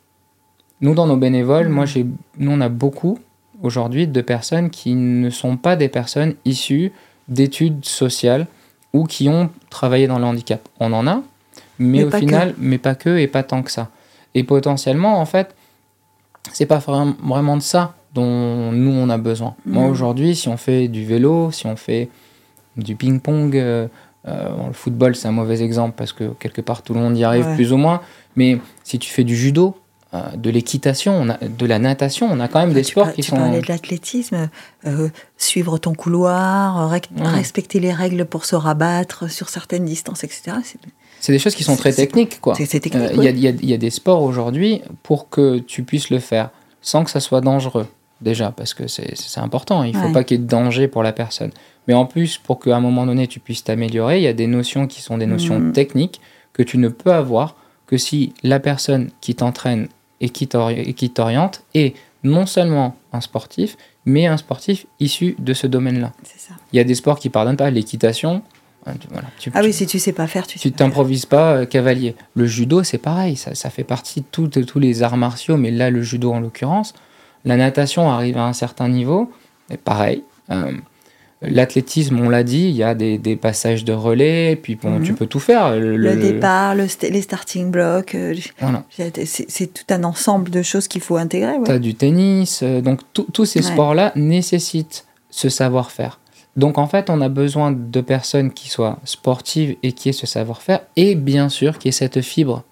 Nous, dans nos bénévoles, moi, j'ai, nous, on a beaucoup aujourd'hui de personnes qui ne sont pas des personnes issues d'études sociales ou qui ont travaillé dans le handicap. On en a, mais, Mais au final, mais pas que et pas tant que ça. Et potentiellement, en fait, c'est pas vra- vraiment de ça dont nous on a besoin. Moi Mhm. aujourd'hui, si on fait du vélo, si on fait du ping-pong, euh, euh, le football c'est un mauvais exemple parce que quelque part tout le monde y arrive Ouais. plus ou moins. Mais si tu fais du judo, de l'équitation, on a- de la natation, on a quand même des tu sports par- qui tu sont. parlais de l'athlétisme, euh, suivre ton couloir, euh, rec- Ouais. respecter les règles pour se rabattre sur certaines distances, etc. C'est- C'est des choses qui sont très C'est- techniques, quoi. C'est Euh, technique. Il y, ouais. y a- il y a des sports aujourd'hui pour que tu puisses le faire sans que ça soit dangereux, déjà, parce que c'est c'est important. Il ne faut Ouais. pas qu'il y ait de danger pour la personne. Mais en plus, pour qu'à un moment donné, tu puisses t'améliorer, il y a des notions qui sont des notions Mhm. techniques que tu ne peux avoir que si la personne qui t'entraîne et qui t'ori- et qui t'oriente est non seulement un sportif, mais un sportif issu de ce domaine-là. Il y a des sports qui pardonnent pas, l'équitation. hein, Voilà, Ah oui, si tu sais pas faire, tu sais pas t'improvises pas euh, cavalier. Le judo, c'est pareil, ça, ça fait partie de tous les arts martiaux, mais là, le judo en l'occurrence. La natation arrive à un certain niveau, et pareil. euh, L'athlétisme, on l'a dit, il y a des, des passages de relais, puis bon, Mhm. tu peux tout faire. Le, départ, le les starting blocks, euh, Voilà. c'est tout un ensemble de choses qu'il faut intégrer. ouais. Tu as du tennis, euh, donc tous ces Ouais. sports-là nécessitent ce savoir-faire. Donc en fait, on a besoin de personnes qui soient sportives et qui aient ce savoir-faire, et bien sûr qui aient cette fibre,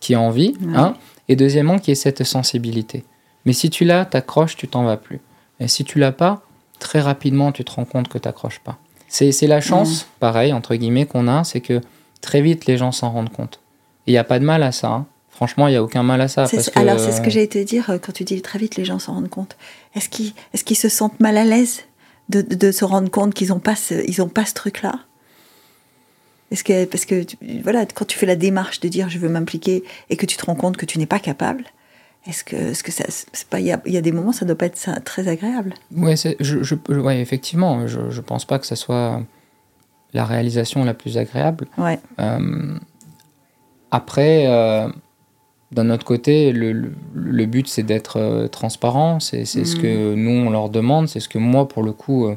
qui a envie, Ouais. hein, et deuxièmement qui ait cette sensibilité. Mais si tu l'as, t'accroches, tu t'en vas plus. Et si tu l'as pas, très rapidement, tu te rends compte que t'accroches pas. C'est la chance, pareil, entre guillemets, qu'on a, c'est que très vite, les gens s'en rendent compte. Il n'y a pas de mal à ça. hein. Franchement, il n'y a aucun mal à ça. Que- Alors, c'est ce que j'allais te dire euh, quand tu dis très vite, les gens s'en rendent compte. Est-ce qu'ils est se sentent mal à l'aise de, se rendre compte qu'ils n'ont pas ce, ils ont pas ce truc-là? Est-ce que, Parce que, tu- voilà, quand tu fais la démarche de dire je veux m'impliquer et que tu te rends compte que tu n'es pas capable, est-ce que, est -ce que ça. c'est pas- Il y y a des moments, ça doit pas être ça- très agréable. C'est- je, je- ouais, effectivement, je ne pense pas que ce soit la réalisation la plus agréable. Ouais. Euh, après, euh, d'un autre côté, le, le- le but, c'est d'être euh, transparent. C'est c'est ce Mhm. que nous, on leur demande. C'est ce que moi, pour le coup,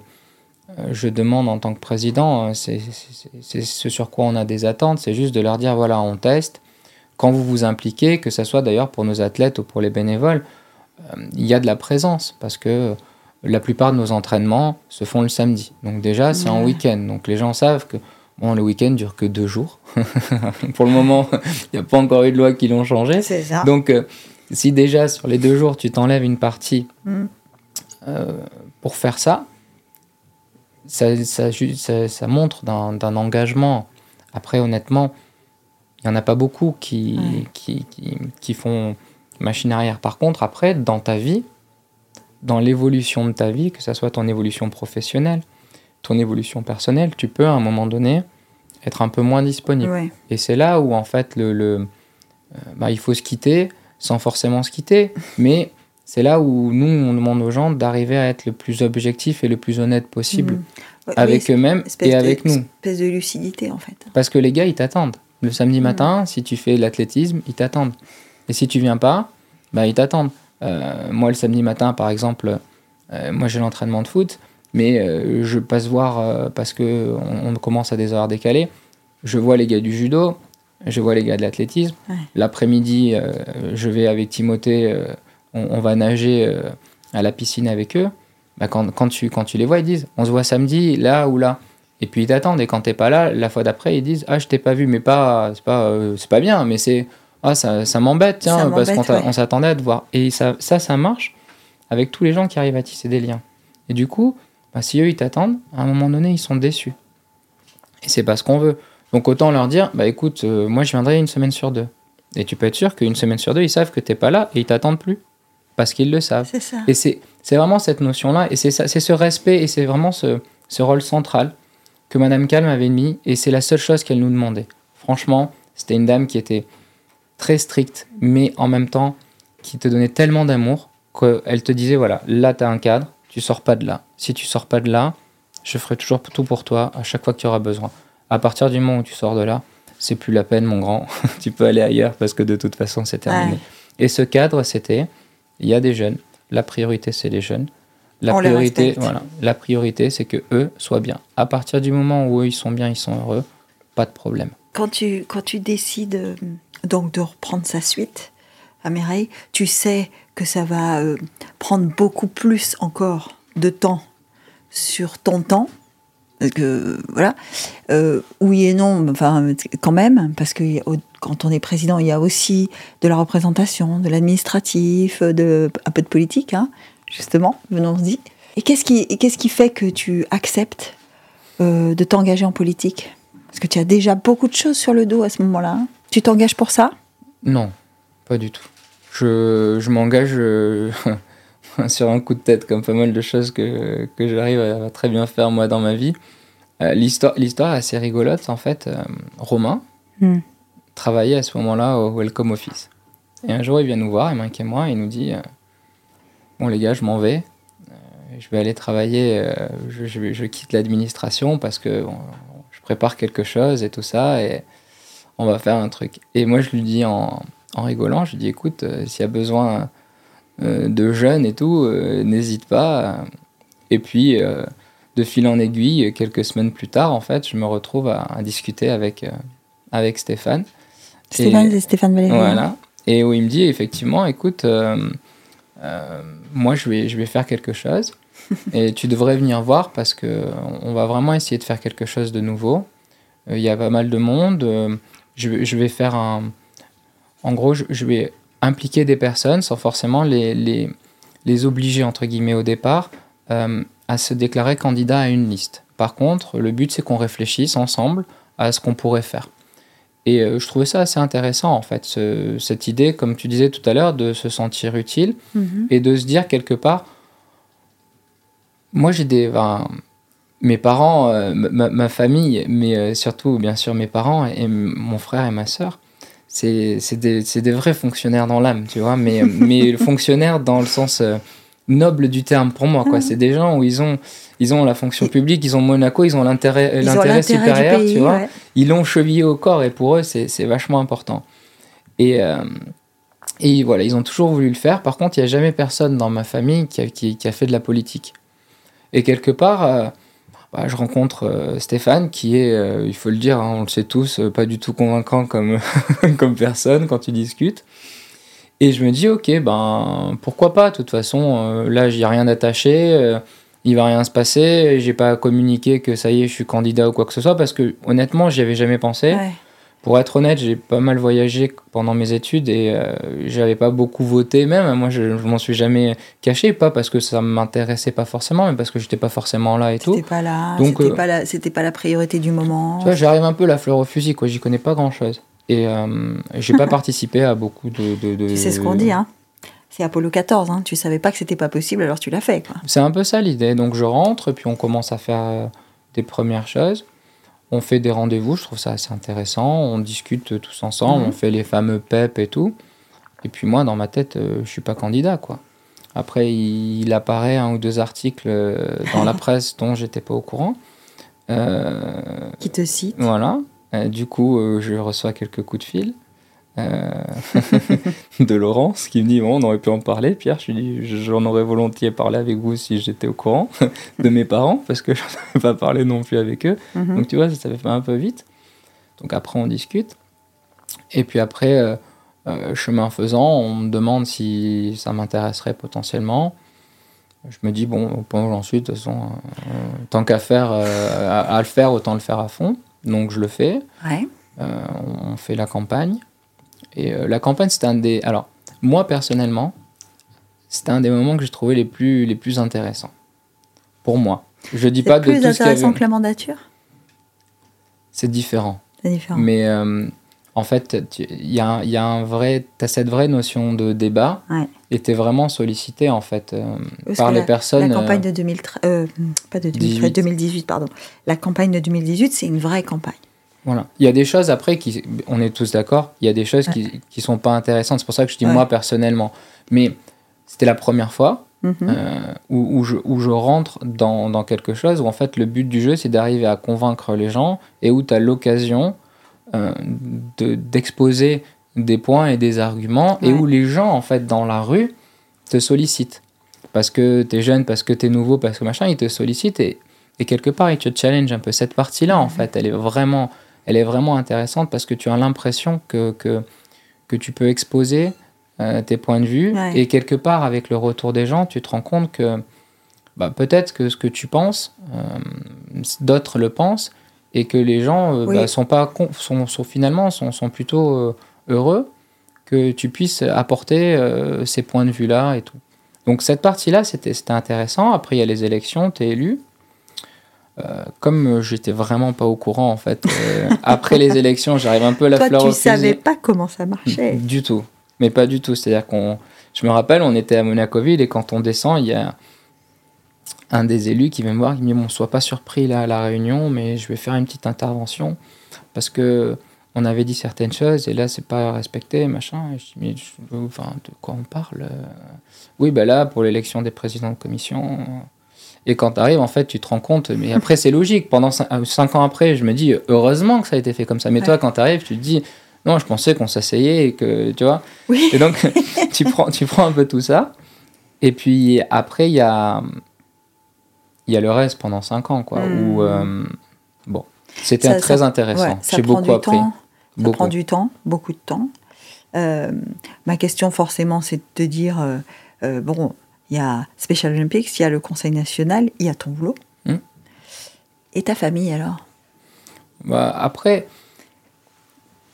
je demande en tant que président. C'est c'est- c'est ce sur quoi on a des attentes. C'est juste de leur dire, voilà, on teste. Quand vous vous impliquez, que ce soit d'ailleurs pour nos athlètes ou pour les bénévoles, euh, il y a de la présence. Parce que la plupart de nos entraînements se font le samedi. Donc déjà, c'est en Ouais. week-end. Donc les gens savent que bon, le week-end dure que deux jours. Pour le moment, il n'y a pas encore eu de loi qui l'ont changé. C'est ça. Donc euh, si déjà sur les deux jours, tu t'enlèves une partie Mm. euh, pour faire ça, ça, ça, ju- ça- ça montre d'un engagement. Après, honnêtement, il n'y en a pas beaucoup qui, Ouais. qui, qui, qui font machine arrière. Par contre, après, dans ta vie, dans l'évolution de ta vie, que ce soit ton évolution professionnelle, ton évolution personnelle, tu peux à un moment donné être un peu moins disponible. Ouais. Et c'est là où en fait le, le- euh, bah, il faut se quitter sans forcément se quitter, mais c'est là où nous on demande aux gens d'arriver à être le plus objectif et le plus honnête possible Mm. Ouais, avec oui, eux-mêmes et de- avec nous. Espèce de lucidité, en fait. Parce que les gars ils t'attendent. Le samedi Mm. matin, si tu fais de l'athlétisme, ils t'attendent. Et si tu viens pas, bah, ils t'attendent. Euh, moi, le samedi matin, par exemple, euh, moi j'ai l'entraînement de foot, mais euh, je passe voir parce que on, commence à des heures décalées. Je vois les gars du judo, je vois les gars de l'athlétisme. L'après-midi, je vais avec Timothée, on, va nager à la piscine avec eux. Bah, quand, quand, tu, quand tu les vois, ils disent on se voit samedi, là ou là. Et puis ils t'attendent. Et quand t'es pas là, la fois d'après, ils disent ah je t'ai pas vu, mais pas c'est pas c'est pas bien, mais c'est ah, ça, ça m'embête, tiens, parce qu'on s'attendait à te voir. Et ça, ça, ça marche avec tous les gens qui arrivent à tisser des liens. Et du coup, bah, si eux, ils t'attendent, à un moment donné, ils sont déçus. Et c'est pas ce qu'on veut. Donc autant leur dire, bah écoute, euh, moi je viendrai une semaine sur deux. Et tu peux être sûr qu'une semaine sur deux, ils savent que t'es pas là et ils t'attendent plus. Parce qu'ils le savent. Ça. Et c'est vraiment cette notion-là, et c'est ce respect, et c'est vraiment ce, ce rôle central que Madame Calme avait mis, et c'est la seule chose qu'elle nous demandait. Franchement, c'était une dame qui était très stricte, mais en même temps qui te donnait tellement d'amour qu'elle te disait voilà, là tu as un cadre, tu sors pas de là. Si tu sors pas de là, je ferai toujours tout pour toi à chaque fois que tu auras besoin. À partir du moment où tu sors de là, c'est plus la peine, mon grand. tu peux aller ailleurs parce que de toute façon, c'est terminé. Et ce cadre, c'était il y a des jeunes. La priorité, c'est les jeunes. La priorité, voilà, la priorité, c'est que eux soient bien. À partir du moment où eux, ils sont bien, ils sont heureux, pas de problème. Quand tu, quand tu décides euh, donc de reprendre sa suite à Mireille, tu sais que ça va euh, prendre beaucoup plus encore de temps sur ton temps. Que, voilà. Euh, oui et non, enfin, quand même, parce que quand on est président, il y a aussi de la représentation, de l'administratif, de, un peu de politique, hein, justement, venons-y. Et qu'est-ce qui, qu'est-ce qui fait que tu acceptes euh, de t'engager en politique? Parce que tu as déjà beaucoup de choses sur le dos à ce moment-là. Hein. Tu t'engages pour ça? Non, pas du tout. Je, je m'engage euh, sur un coup de tête, comme pas mal de choses que, que j'arrive à très bien faire moi dans ma vie. Euh, l'histoire, l'histoire est assez rigolote, en fait. Romain hmm. travaillait à ce moment-là au Welcome Office. Et un jour, il vient nous voir, il et moi, et il nous dit Bon, les gars, je m'en vais. je vais aller travailler, je, je, quitte l'administration parce que je prépare quelque chose et tout ça. Et on va faire un truc. Et moi, je lui dis en, en rigolant, je lui dis, écoute, euh, s'il y a besoin euh, de jeunes et tout, euh, n'hésite pas. Et puis, de fil en aiguille, quelques semaines plus tard, en fait, je me retrouve à, discuter avec, avec Stéphane. Stéphane, c'est Stéphane Valéry. Voilà. Et où il me dit, effectivement, écoute, moi, je vais, je vais faire quelque chose. et tu devrais venir voir parce que on va vraiment essayer de faire quelque chose de nouveau. Il y a pas mal de monde je, vais faire un. En gros, je, vais impliquer des personnes sans forcément les, les, les obliger, entre guillemets, au départ, euh, à se déclarer candidat à une liste. Par contre, le but, c'est qu'on réfléchisse ensemble à ce qu'on pourrait faire. Et euh, je trouvais ça assez intéressant, en fait, cette idée, comme tu disais tout à l'heure, de se sentir utile mm-hmm. et de se dire quelque part, moi j'ai des mes parents, euh, ma, famille, mais euh, surtout bien sûr mes parents et mon frère et ma sœur, c'est des, des, vrais fonctionnaires dans l'âme, tu vois, mais, mais fonctionnaires dans le sens euh, noble du terme pour moi, quoi. C'est des gens où ils ont, ils ont la fonction publique, ils ont Monaco, ils ont l'intérêt supérieur, tu vois. Ils l'ont chevillé au corps et pour eux, c'est vachement important. Et, et voilà, ils ont toujours voulu le faire. Par contre, il n'y a jamais personne dans ma famille qui a, qui, qui a, fait de la politique. Et quelque part bah, je rencontre euh, Stéphane qui est, euh, il faut le dire, hein, on le sait tous, euh, pas du tout convaincant comme, comme personne quand tu discutes. Et je me dis, ok, ben pourquoi pas, de toute façon, là, j'y ai rien attaché, il va rien se passer, j'ai pas communiqué que ça y est, je suis candidat ou quoi que ce soit, parce que honnêtement, j'y avais jamais pensé. Pour être honnête, j'ai pas mal voyagé pendant mes études et euh, j'avais pas beaucoup voté même. Moi, je, je m'en suis jamais caché, pas parce que ça m'intéressait pas forcément, mais parce que j'étais pas forcément là et tout. C'était pas là. Donc, c'était euh, pas la, c'était pas la priorité du moment. Tu vois, j'arrive un peu la fleur au fusil, quoi. J'y connais pas grand chose et euh, j'ai pas participé à beaucoup de, de, de. Tu sais ce qu'on dit, hein c'est Apollo 14, hein. tu savais pas que c'était pas possible, alors tu l'as fait. C'est un peu ça l'idée. Donc je rentre, puis on commence à faire des premières choses. On fait des rendez-vous, je trouve ça assez intéressant. On discute tous ensemble, mhm. on fait les fameux PEP et tout. Et puis moi, dans ma tête, euh, je suis pas candidat, quoi. Après, il, apparaît un ou deux articles euh, dans la presse dont j'étais pas au courant. Euh, Qui te cite. Voilà. Du coup, je reçois quelques coups de fil. euh, de Laurence qui me dit bon, on aurait pu en parler. Pierre, je lui dis j'en aurais volontiers parlé avec vous si j'étais au courant de mes parents parce que je n'avais pas parlé non plus avec eux. Mhm. Donc tu vois, ça, ça fait un peu vite. Donc après, on discute. Et puis après, euh, euh, chemin faisant, on me demande si ça m'intéresserait potentiellement. Je me dis, bon, j'en suis, de toute façon, euh, tant qu'à faire, euh, à, à le faire, autant le faire à fond. Donc je le fais. Ouais. Euh, on fait la campagne. Et euh, la campagne, c'était un des. Alors, moi, personnellement, c'était un des moments que j'ai trouvé les plus, les plus intéressants. Pour moi. Je dis pas C'est de plus tout ce intéressant avait. que la mandature? C'est différent. C'est différent. Mais euh, en fait, tu- il y a, un- il y a un vrai. As cette vraie notion de débat. Ouais. Et tu es vraiment sollicité, en fait, euh, par les la- personnes. La campagne euh, de 2013, euh, pas de 2013, 18. 2018, pardon. La campagne de 2018, c'est une vraie campagne. Voilà. Il y a des choses après qui, on est tous d'accord, il y a des choses qui, qui sont pas intéressantes. C'est pour ça que je dis Ouais. moi personnellement. Mais c'était la première fois Mhm. euh, où, où je, où je rentre dans, dans quelque chose où en fait le but du jeu c'est d'arriver à convaincre les gens et où tu as l'occasion euh, de- d'exposer des points et des arguments et où les gens en fait dans la rue te sollicitent. Parce que tu es jeune, parce que tu es nouveau, parce que machin, ils te sollicitent et, et quelque part ils te challenge un peu. Cette partie-là en fait, elle est vraiment, elle est vraiment intéressante parce que tu as l'impression que, que, que tu peux exposer euh, tes points de vue Ouais. et quelque part avec le retour des gens, tu te rends compte que bah, peut-être que ce que tu penses, euh, d'autres le pensent et que les gens euh, Oui. bah, sont pas sont, sont finalement sont, sont plutôt euh, heureux que tu puisses apporter euh, ces points de vue là et tout. Donc cette partie-là, c'était c'était intéressant. Après, il y a les élections, tu es élu. Comme j'étais vraiment pas au courant, en fait, après les élections, j'arrive un peu à la Toi, fleur tu au fusil. savais pas comment ça marchait. Du tout. Mais pas du tout. C'est-à-dire qu'on. Je me rappelle, on était à Monacoville et quand on descend, il y a un des élus qui vient me voir, qui me dit Bon, sois pas surpris là à la réunion, mais je vais faire une petite intervention parce que on avait dit certaines choses et là, c'est pas respecté, machin. Et je dis Mais je- enfin, de quoi on parle Oui, ben là, pour l'élection des présidents de commission. Et quand tu arrives, en fait, tu te rends compte, mais après, c'est logique. Pendant cin- euh, cinq ans après, je me dis, heureusement que ça a été fait comme ça. Mais Ouais. toi, quand tu arrives, tu te dis, non, je pensais qu'on s'asseyait et que, tu vois? Oui. Et donc, tu, prends, tu prends un peu tout ça. Et puis après, il y a, il y a le reste pendant cinq ans, quoi. Hmm. Où, euh, bon, c'était très ça- intéressant. Ouais, J'ai prend beaucoup appris. temps. Ça Beaucoup. prend du temps, beaucoup de temps. Euh, ma question, forcément, c'est de te dire euh, bon, il y a Special Olympics, il y a le Conseil national, il y a ton boulot. Hmm. Et ta famille, alors? Bah, après,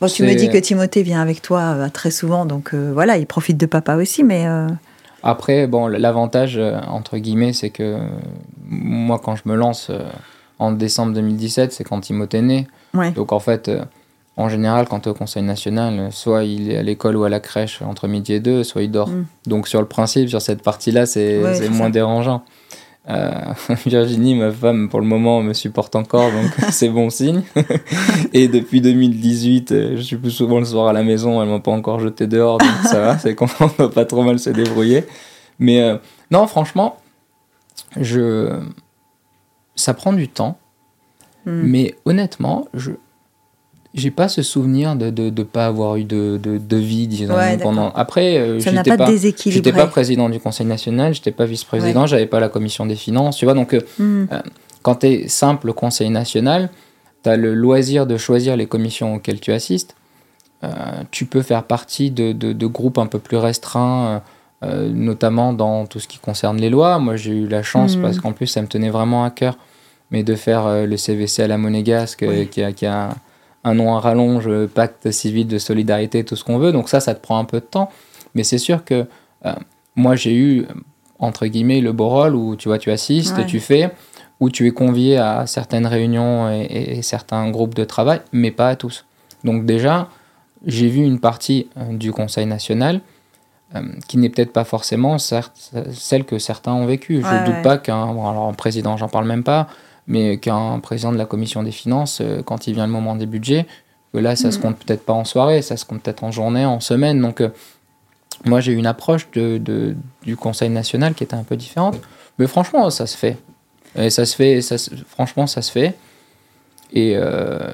Bon, tu me dis que Timothée vient avec toi très souvent, donc voilà, il profite de papa aussi, mais Après, bon, l'avantage, euh, entre guillemets, c'est que moi, quand je me lance euh, en décembre 2017, c'est quand Timothée est né. ouais. Donc, en fait, euh, en général, quand tu es au Conseil national, soit il est à l'école ou à la crèche entre midi et deux, soit il dort. Mm. Donc, sur le principe, sur cette partie-là, c'est Ouais, moins ça. dérangeant. Euh, Virginie, ma femme, pour le moment, me supporte encore, donc c'est bon signe. et depuis 2018, euh, je suis plus souvent le soir à la maison, elle m'a pas encore jeté dehors, donc ça va, c'est qu'on va pas trop mal se débrouiller. Mais euh, non, franchement, je... ça prend du temps, Hmm. mais honnêtement, je j'ai pas ce souvenir de ne de, pas avoir eu de, de, de vie, disons, Ouais, pendant... Après, euh, j'étais pas, pas... J'étais pas président du Conseil national, j'étais pas vice-président, j'avais pas la commission des finances, tu vois. Donc, euh, Hmm. quand tu es simple Conseil national, tu as le loisir de choisir les commissions auxquelles tu assistes. Euh, tu peux faire partie de, de- groupes un peu plus restreints, euh, euh, notamment dans tout ce qui concerne les lois. Moi, j'ai eu la chance, Mhm. parce qu'en plus, ça me tenait vraiment à cœur, mais de faire euh, le CVC à la Monégasque, euh, Oui. qui a, qui a un nom à rallonge, pacte civil de solidarité, tout ce qu'on veut. Donc ça, ça te prend un peu de temps. Mais c'est sûr que euh, moi, j'ai eu, entre guillemets, le beau rôle où tu vois, tu assistes, Ouais. tu fais, où tu es convié à certaines réunions et, et- et certains groupes de travail, mais pas à tous. Donc déjà, j'ai vu une partie euh, du Conseil national euh, qui n'est peut-être pas forcément certes, celle que certains ont vécue. Je Ouais, ne doute ouais. pas qu'un bon, alors président, j'en parle même pas, mais qu'un président de la commission des finances, euh, quand il vient le moment des budgets, que là, ça se Mhm. compte peut-être pas en soirée, ça se compte peut-être en journée, en semaine. Donc, euh, moi, j'ai eu une approche de, de- du Conseil national qui était un peu différente. Mais franchement, ça se fait. Et ça se fait, ça se- franchement, ça se fait. Et euh,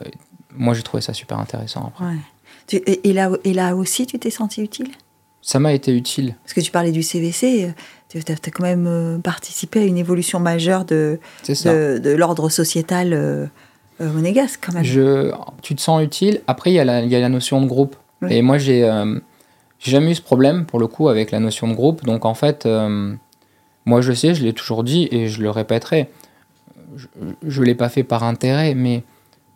moi, j'ai trouvé ça super intéressant après. Ouais. et, là, et là aussi, tu t'es senti utile? Ça m'a été utile. Parce que tu parlais du CVC, tu as, quand même participé à une évolution majeure de, de, de l'ordre sociétal monégasque, quand même. Je, tu te sens utile. Après, il y, a la, y a la notion de groupe. Et moi, j'ai j'ai jamais eu ce problème, pour le coup, avec la notion de groupe. Donc, en fait, moi, je sais, je l'ai toujours dit et je le répéterai. Je ne l'ai pas fait par intérêt, mais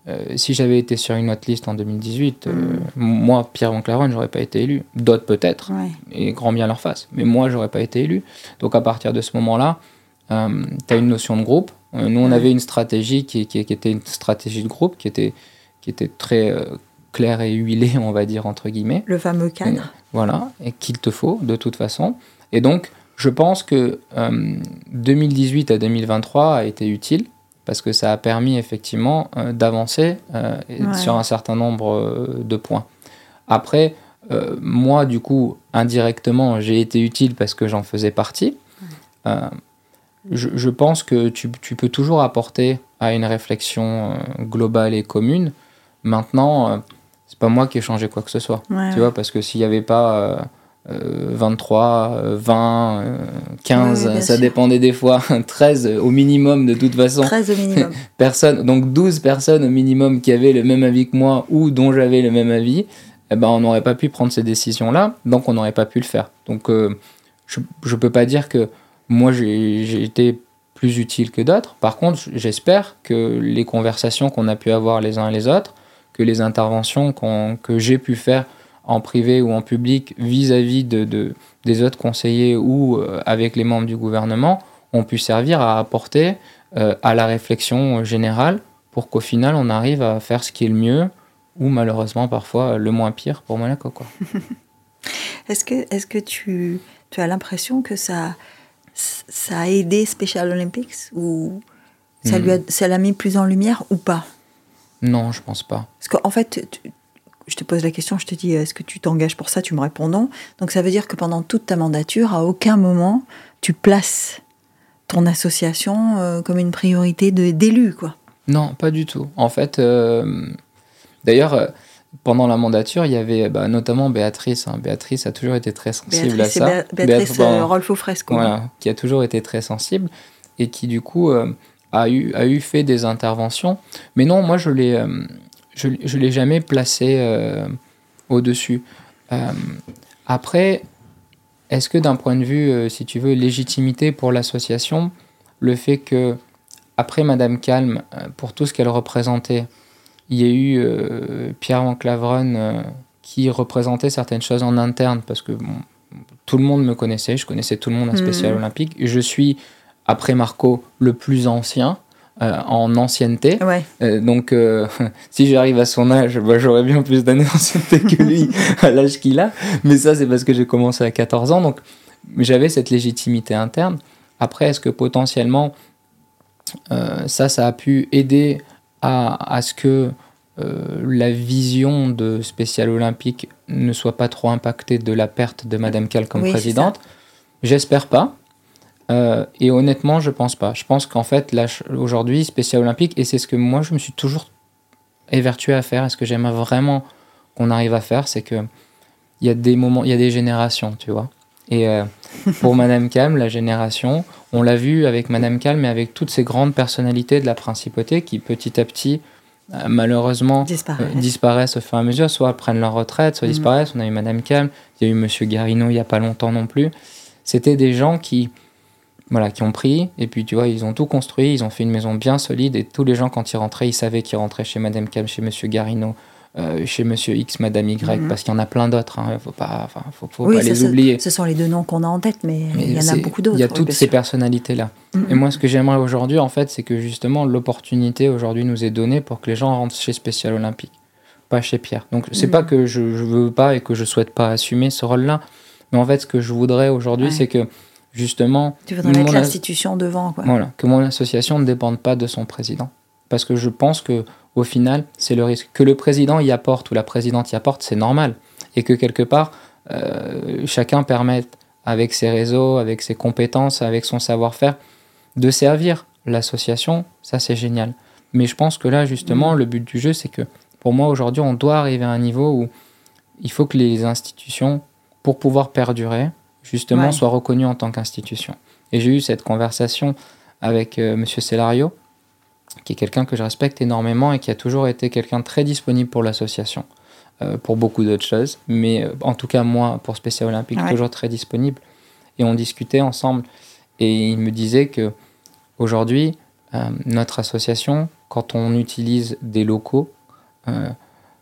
euh, si j'avais été sur une autre liste en 2018, euh, mm. moi, Pierre Van je j'aurais pas été élu. D'autres peut-être, et grand bien leur face. Mais moi, j'aurais pas été élu. Donc à partir de ce moment-là, euh, tu as une notion de groupe. nous, on avait une stratégie qui, qui, était une stratégie de groupe, qui était, qui était très claire et huilée, on va dire, entre guillemets. Le fameux cadre. voilà, et qu'il te faut, de toute façon. Et donc, je pense que 2018 à 2023 a été utile parce que ça a permis effectivement euh, d'avancer euh, sur un certain nombre euh, de points. Après, moi, du coup, indirectement, j'ai été utile parce que j'en faisais partie. Je, pense que tu, peux toujours apporter à une réflexion globale et commune. Maintenant, c'est pas moi qui ai changé quoi que ce soit. tu vois, parce que s'il n'y avait pas 23, 20, 15, ça dépendait des fois, 13 au minimum de toute façon. 13 au minimum. Personne, donc 12 personnes au minimum qui avaient le même avis que moi ou dont j'avais le même avis, eh ben, on n'aurait pas pu prendre ces décisions-là, donc on n'aurait pas pu le faire. Donc euh, je ne peux pas dire que moi j'ai été plus utile que d'autres. Par contre, j'espère que les conversations qu'on a pu avoir les uns et les autres, que les interventions que j'ai pu faire en privé ou en public vis-à-vis de, des autres conseillers ou euh, avec les membres du gouvernement ont pu servir à apporter euh, à la réflexion générale pour qu'au final on arrive à faire ce qui est le mieux ou malheureusement parfois le moins pire pour Monaco. Quoi. est-ce que, est que tu, tu as l'impression que ça, ça a aidé Special Olympics ou ça lui hmm. ça l'a mis plus en lumière ou pas? Non, je pense pas. Parce qu'en fait, je te pose la question, je te dis est-ce que tu t'engages pour ça? Tu me réponds non. Donc ça veut dire que pendant toute ta mandature, à aucun moment tu places ton association euh, comme une priorité d'élu, quoi. Non, pas du tout. En fait, euh, d'ailleurs, euh, pendant la mandature, il y avait bah, notamment Béatrice. Hein. Béatrice a toujours été très sensible à ça. Béatrice, Béatrice Rolfo Fresco. Voilà, qui a toujours été très sensible et qui du coup a eu, a eu fait des interventions. Mais non, moi je l'ai je ne l'ai jamais placé euh, au-dessus. Euh, après, est-ce que d'un point de vue, euh, si tu veux, légitimité pour l'association, le fait que, après Madame Calme, pour tout ce qu'elle représentait, il y a eu Pierre Van Claveren qui représentait certaines choses en interne, parce que tout le monde me connaissait, je connaissais tout le monde en spécial mmh. olympique. Je suis, après Marco, le plus ancien. Euh, en ancienneté. Euh, donc, euh, si j'arrive à son âge, bah, j'aurais bien plus d'années d'ancienneté que lui à l'âge qu'il a. Mais ça, c'est parce que j'ai commencé à 14 ans. Donc, j'avais cette légitimité interne. Après, est-ce que potentiellement, ça, ça a pu aider à, à ce que la vision de spécial olympique ne soit pas trop impactée de la perte de Madame Cal comme présidente? J'espère pas. Euh, et honnêtement, je pense pas. Je pense qu'en fait, là, aujourd'hui, spécial olympique, et c'est ce que moi, je me suis toujours évertué à faire, et ce que j'aimerais vraiment qu'on arrive à faire, c'est que il y a des moments, il y a des générations, tu vois. Et euh, pour Madame Calme, la génération, on l'a vu avec Madame Calme, mais avec toutes ces grandes personnalités de la principauté qui, petit à petit, euh, malheureusement, disparaissent. au fur et à mesure, soit prennent leur retraite, soit mm. disparaissent. On a eu Madame Calme, il y a eu Monsieur Garino il n'y a pas longtemps non plus. C'était des gens qui, voilà, qui ont pris, et puis tu vois, ils ont tout construit, ils ont fait une maison bien solide, et tous les gens, quand ils rentraient, ils savaient qu'ils rentraient chez Madame Cam, chez Monsieur Garino, euh, chez Monsieur X, Madame Y, mhm. parce qu'il y en a plein d'autres, il hein, ne faut pas, faut, faut pas les oublier. Ce sont les deux noms qu'on a en tête, mais, il y en a beaucoup d'autres. Il y a toutes ces personnalités-là. Mhm. Et moi, ce que j'aimerais aujourd'hui, en fait, c'est que justement, l'opportunité aujourd'hui nous est donnée pour que les gens rentrent chez Spécial Olympique, pas chez Pierre. Donc, c'est mhm. pas que je, ne veux pas et que je souhaite pas assumer ce rôle-là, mais en fait, ce que je voudrais aujourd'hui, c'est que justement. Tu voudrais mettre l'institution devant, quoi. Voilà, que mon association ne dépende pas de son président. Parce que je pense que au final, c'est le risque. Que le président y apporte ou la présidente y apporte, c'est normal. Et que quelque part, euh, chacun permette, avec ses réseaux, avec ses compétences, avec son savoir-faire, de servir l'association, ça c'est génial. Mais je pense que là, justement, mmh. le but du jeu, c'est que pour moi, aujourd'hui, on doit arriver à un niveau où il faut que les institutions, pour pouvoir perdurer, justement, Ouais. soient reconnues en tant qu'institutions. Et j'ai eu cette conversation avec euh, Monsieur Celario, qui est quelqu'un que je respecte énormément et qui a toujours été quelqu'un très disponible pour l'association, euh, pour beaucoup d'autres choses. Mais euh, en tout cas, moi, pour Spécial Olympique, Ouais. toujours très disponible. Et on discutait ensemble. Et il me disait que aujourd'hui, euh, notre association, quand on utilise des locaux,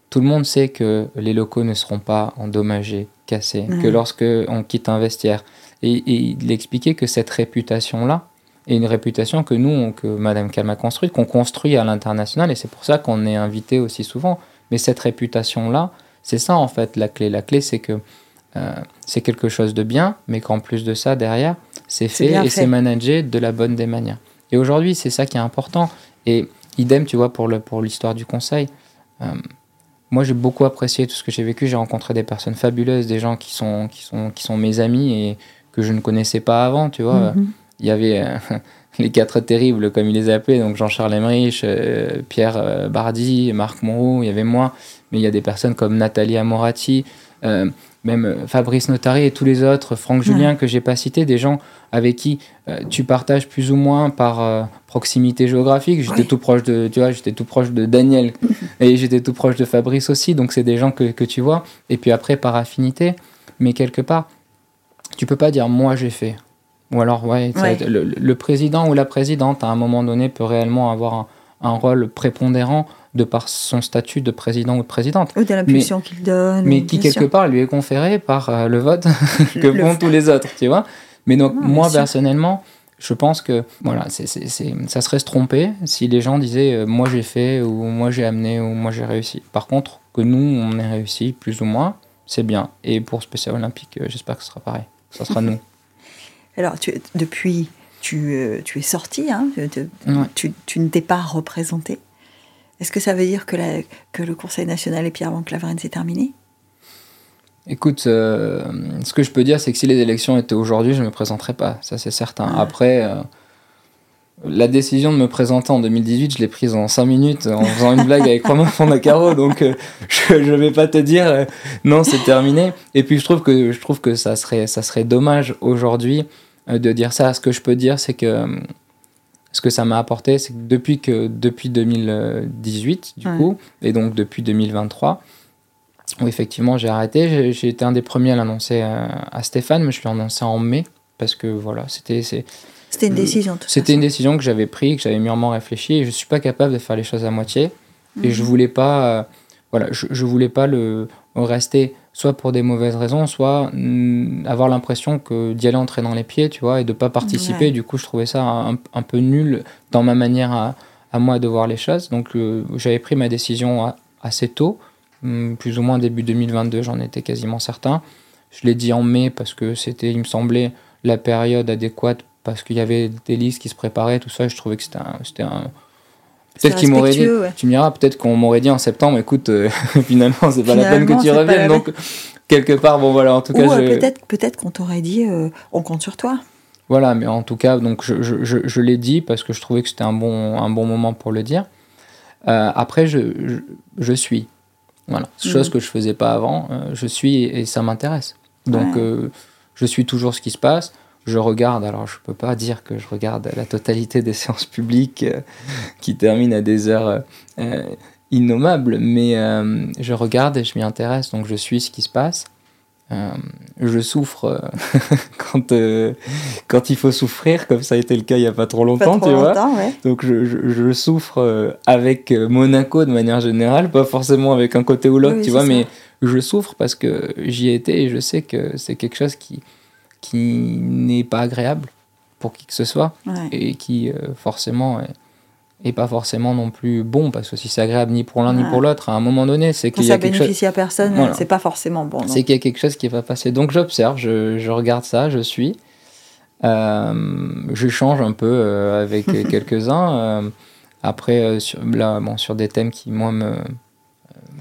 tout le monde sait que les locaux ne seront pas endommagés, cassés, Mhm. que lorsque on quitte un vestiaire. Et, et il expliquait que cette réputation-là est une réputation que nous, on- que Madame Calme a construite, qu'on construit à l'international, et c'est pour ça qu'on est invité aussi souvent. Mais cette réputation-là, c'est ça en fait la clé. La clé, c'est que euh, c'est quelque chose de bien, mais qu'en plus de ça, derrière, c'est fait et c'est managé de la bonne des manières. Et aujourd'hui, c'est ça qui est important. Et idem, tu vois, pour le pour l'histoire du conseil. euh, moi, j'ai beaucoup apprécié tout ce que j'ai vécu. J'ai rencontré des personnes fabuleuses, des gens qui sont, qui sont, qui sont mes amis et que je ne connaissais pas avant, tu vois. Mhm. Il y avait euh, les quatre terribles, comme ils les appelaient, donc Jean-Charles Emmerich, euh, Pierre euh, Bardi, Marc Moreau, il y avait moi, mais il y a des personnes comme Nathalie Amorati, euh, même euh, Fabrice Notari et tous les autres, Franck Julien que j'ai pas cité, des gens avec qui euh, tu partages plus ou moins par euh, proximité géographique. J'étais Oui. tout proche de, tu vois, j'étais tout proche de Daniel et j'étais tout proche de Fabrice aussi, donc c'est des gens que, que tu vois. Et puis après par affinité, mais quelque part, tu peux pas dire moi j'ai fait. Ou alors, ouais, le, le président ou la présidente, à un moment donné, peut réellement avoir un, un rôle prépondérant de par son statut de président ou de présidente. Ou de l'impulsion qu'il donne. Mais qui, quelque sûr. part, lui est conféré par euh, le vote que Le- font tous les autres, tu vois. Mais donc, Non, moi, personnellement, je pense que voilà, c'est, c'est, c'est- ça serait se tromper si les gens disaient euh, moi j'ai fait, ou moi j'ai amené, ou moi j'ai réussi. Par contre, que nous, on ait réussi, plus ou moins, c'est bien. Et pour Spécial Olympique, euh, j'espère que ce sera pareil. Ça sera nous. Alors, tu, depuis, tu, euh, tu es sorti, hein, tu, tu- Ouais. tu, tu ne t'es pas représenté. Est-ce que ça veut dire que, la- que le Conseil national et Pierre Van Claveren, c'est terminé? Écoute, euh, ce que je peux dire, c'est que si les élections étaient aujourd'hui, je ne me présenterais pas, ça c'est certain. Ah. Après, euh, la décision de me présenter en 2018, je l'ai prise en 5 minutes en faisant une blague avec Romain Fondacaro, donc euh, je ne vais pas te dire non, c'est terminé. Et puis je trouve que, je trouve que ça, serait, ça serait dommage aujourd'hui de dire ça. Ce que je peux dire, c'est que ce que ça m'a apporté, c'est que depuis, que depuis 2018, du Ouais. coup, et donc depuis 2023, où effectivement j'ai arrêté. J'ai- été un des premiers à l'annoncer à, à Stéphane, mais je l'ai annoncé en mai parce que voilà, c'était C'était une Euh, décision, c'était une décision que j'avais prise, que j'avais mûrement réfléchi et je suis pas capable de faire les choses à moitié. Et Mhm. je voulais pas, euh, voilà, je, je voulais pas le rester soit pour des mauvaises raisons, soit mm, avoir l'impression que d'y aller entrer dans les pieds, tu vois, et de pas participer. Ouais. Du coup, je trouvais ça un, un peu nul dans ma manière à, à moi de voir les choses. Donc, euh, j'avais pris ma décision assez tôt, mm, plus ou moins début 2022, j'en étais quasiment certain. Je l'ai dit en mai parce que c'était, il me semblait, la période adéquate parce qu'il y avait des listes qui se préparaient, tout ça. Je trouvais que c'était un, c'était un, C'est Peut-être qu'ils m'auraient dit, ouais. tu me diras, peut-être qu'on m'aurait dit en septembre, écoute, euh, finalement, c'est pas la peine que tu reviennes. Donc, quelque part, bon, voilà, en tout Ou cas, euh, je- peut-être peut qu'on t'aurait dit euh, on compte sur toi. voilà, mais en tout cas, donc, je, je, je, je l'ai dit parce que je trouvais que c'était un bon, un bon moment pour le dire. Euh, après, je, je, suis. Voilà, chose Mhm. que je faisais pas avant. je suis et, ça m'intéresse. Donc, Ouais. je suis toujours ce qui se passe. Je regarde, alors je peux pas dire que je regarde la totalité des séances publiques euh, qui terminent à des heures euh, euh, innommables, mais euh, je regarde et je m'y intéresse, donc je suis ce qui se passe. Je souffre quand, quand il faut souffrir, comme ça a été le cas il y a pas trop longtemps, Pas trop tu vois. longtemps, ouais. Donc je, je, je souffre avec Monaco de manière générale, pas forcément avec un côté ou l'autre, Oui, tu vois, ça. mais je souffre parce que j'y ai été et je sais que c'est quelque chose qui, qui n'est pas agréable pour qui que ce soit Ouais. et qui euh, forcément est, est pas forcément non plus bon parce que si c'est agréable ni pour l'un ni Ouais. pour l'autre, à un moment donné, c'est qu'il y a quelque chose à personne, Voilà. c'est pas forcément bon. c'est qu'il y a quelque chose qui va passer. Donc j'observe, je, je regarde ça, je suis. Euh, je change un peu euh, avec quelques-uns. euh, après, euh, sur, là, bon, sur des thèmes qui, moi, me,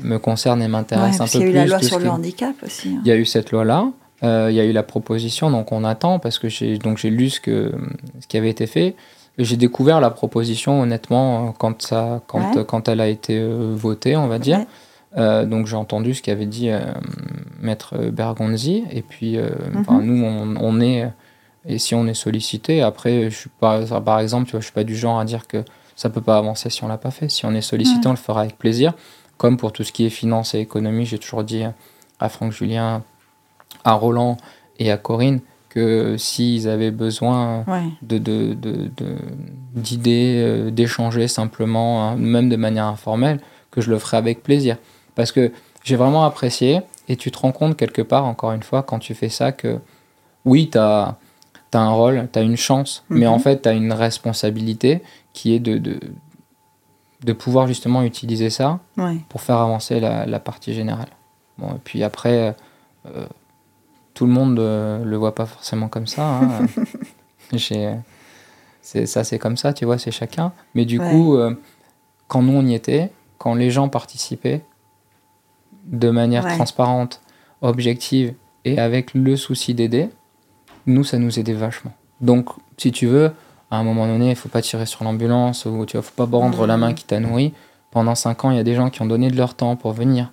me concernent et Ouais, m'intéressent parce un peu y a eu plus. la loi sur le handicap aussi. hein. Il y a eu cette loi-là. euh, il y a eu la proposition, donc on attend parce que j'ai donc j'ai lu ce que ce qui avait été fait. J'ai découvert la proposition honnêtement euh, quand ça quand Ouais. quand elle a été euh, votée, on va dire. Ouais. Euh, donc j'ai entendu ce qu'avait dit euh, maître Bergonzi. Et puis, euh, Mhm. nous, on, on est, et si on est sollicité, après, je suis pas, par exemple, tu vois, je suis pas du genre à dire que ça peut pas avancer si on l'a pas fait. Si on est sollicité, Ouais. on le fera avec plaisir. Comme pour tout ce qui est finance et économie, j'ai toujours dit à Franck Julien, à Roland et à Corinne que s'ils avaient besoin Ouais. de, de, de- de- d'idées, euh, d'échanger simplement, hein, même de manière informelle, que je le ferai avec plaisir. Parce que j'ai vraiment apprécié, et tu te rends compte quelque part, encore une fois, quand tu fais ça, que oui, tu as, un rôle, tu as une chance, mais Mhm. en fait, tu as une responsabilité qui est de, de, de pouvoir justement utiliser ça Ouais. pour faire avancer la, la partie générale. Bon, et puis après, euh, tout le monde ne le voit pas forcément comme ça. hein. C'est, ça, c'est comme ça, tu vois, c'est chacun. Mais du Ouais. coup, euh, quand nous, on y était, quand les gens participaient de manière Ouais. transparente, objective et avec le souci d'aider, nous, ça nous aidait vachement. Donc, si tu veux, à un moment donné, il faut pas tirer sur l'ambulance ou tu vois, faut pas rendre Mhm. la main qui t'a nourri. Pendant 5 ans, il y a des gens qui ont donné de leur temps pour venir,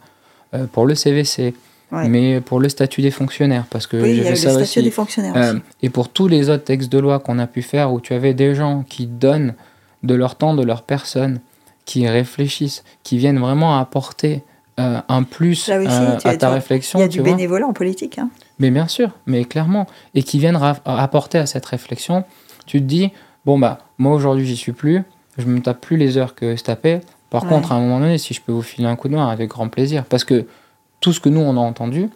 euh, pour le CVC, Ouais. mais pour le statut des fonctionnaires, parce que Oui, j'ai fait le ça statut aussi. des fonctionnaires Euh, aussi. et pour tous les autres textes de loi qu'on a pu faire, où tu avais des gens qui donnent de leur temps, de leur personne, qui réfléchissent, qui viennent vraiment apporter euh, un plus aussi, euh, à ta réflexion. Il y a du vois. bénévolat en politique. Hein. Mais bien sûr, mais clairement. Et qui viennent apporter à cette réflexion, tu te dis, bon bah, moi aujourd'hui j'y suis plus, je me tape plus les heures que se tapait. Par Ouais. contre, à un moment donné, si je peux vous filer un coup de main, avec grand plaisir. Parce que tout ce que nous on a entendu,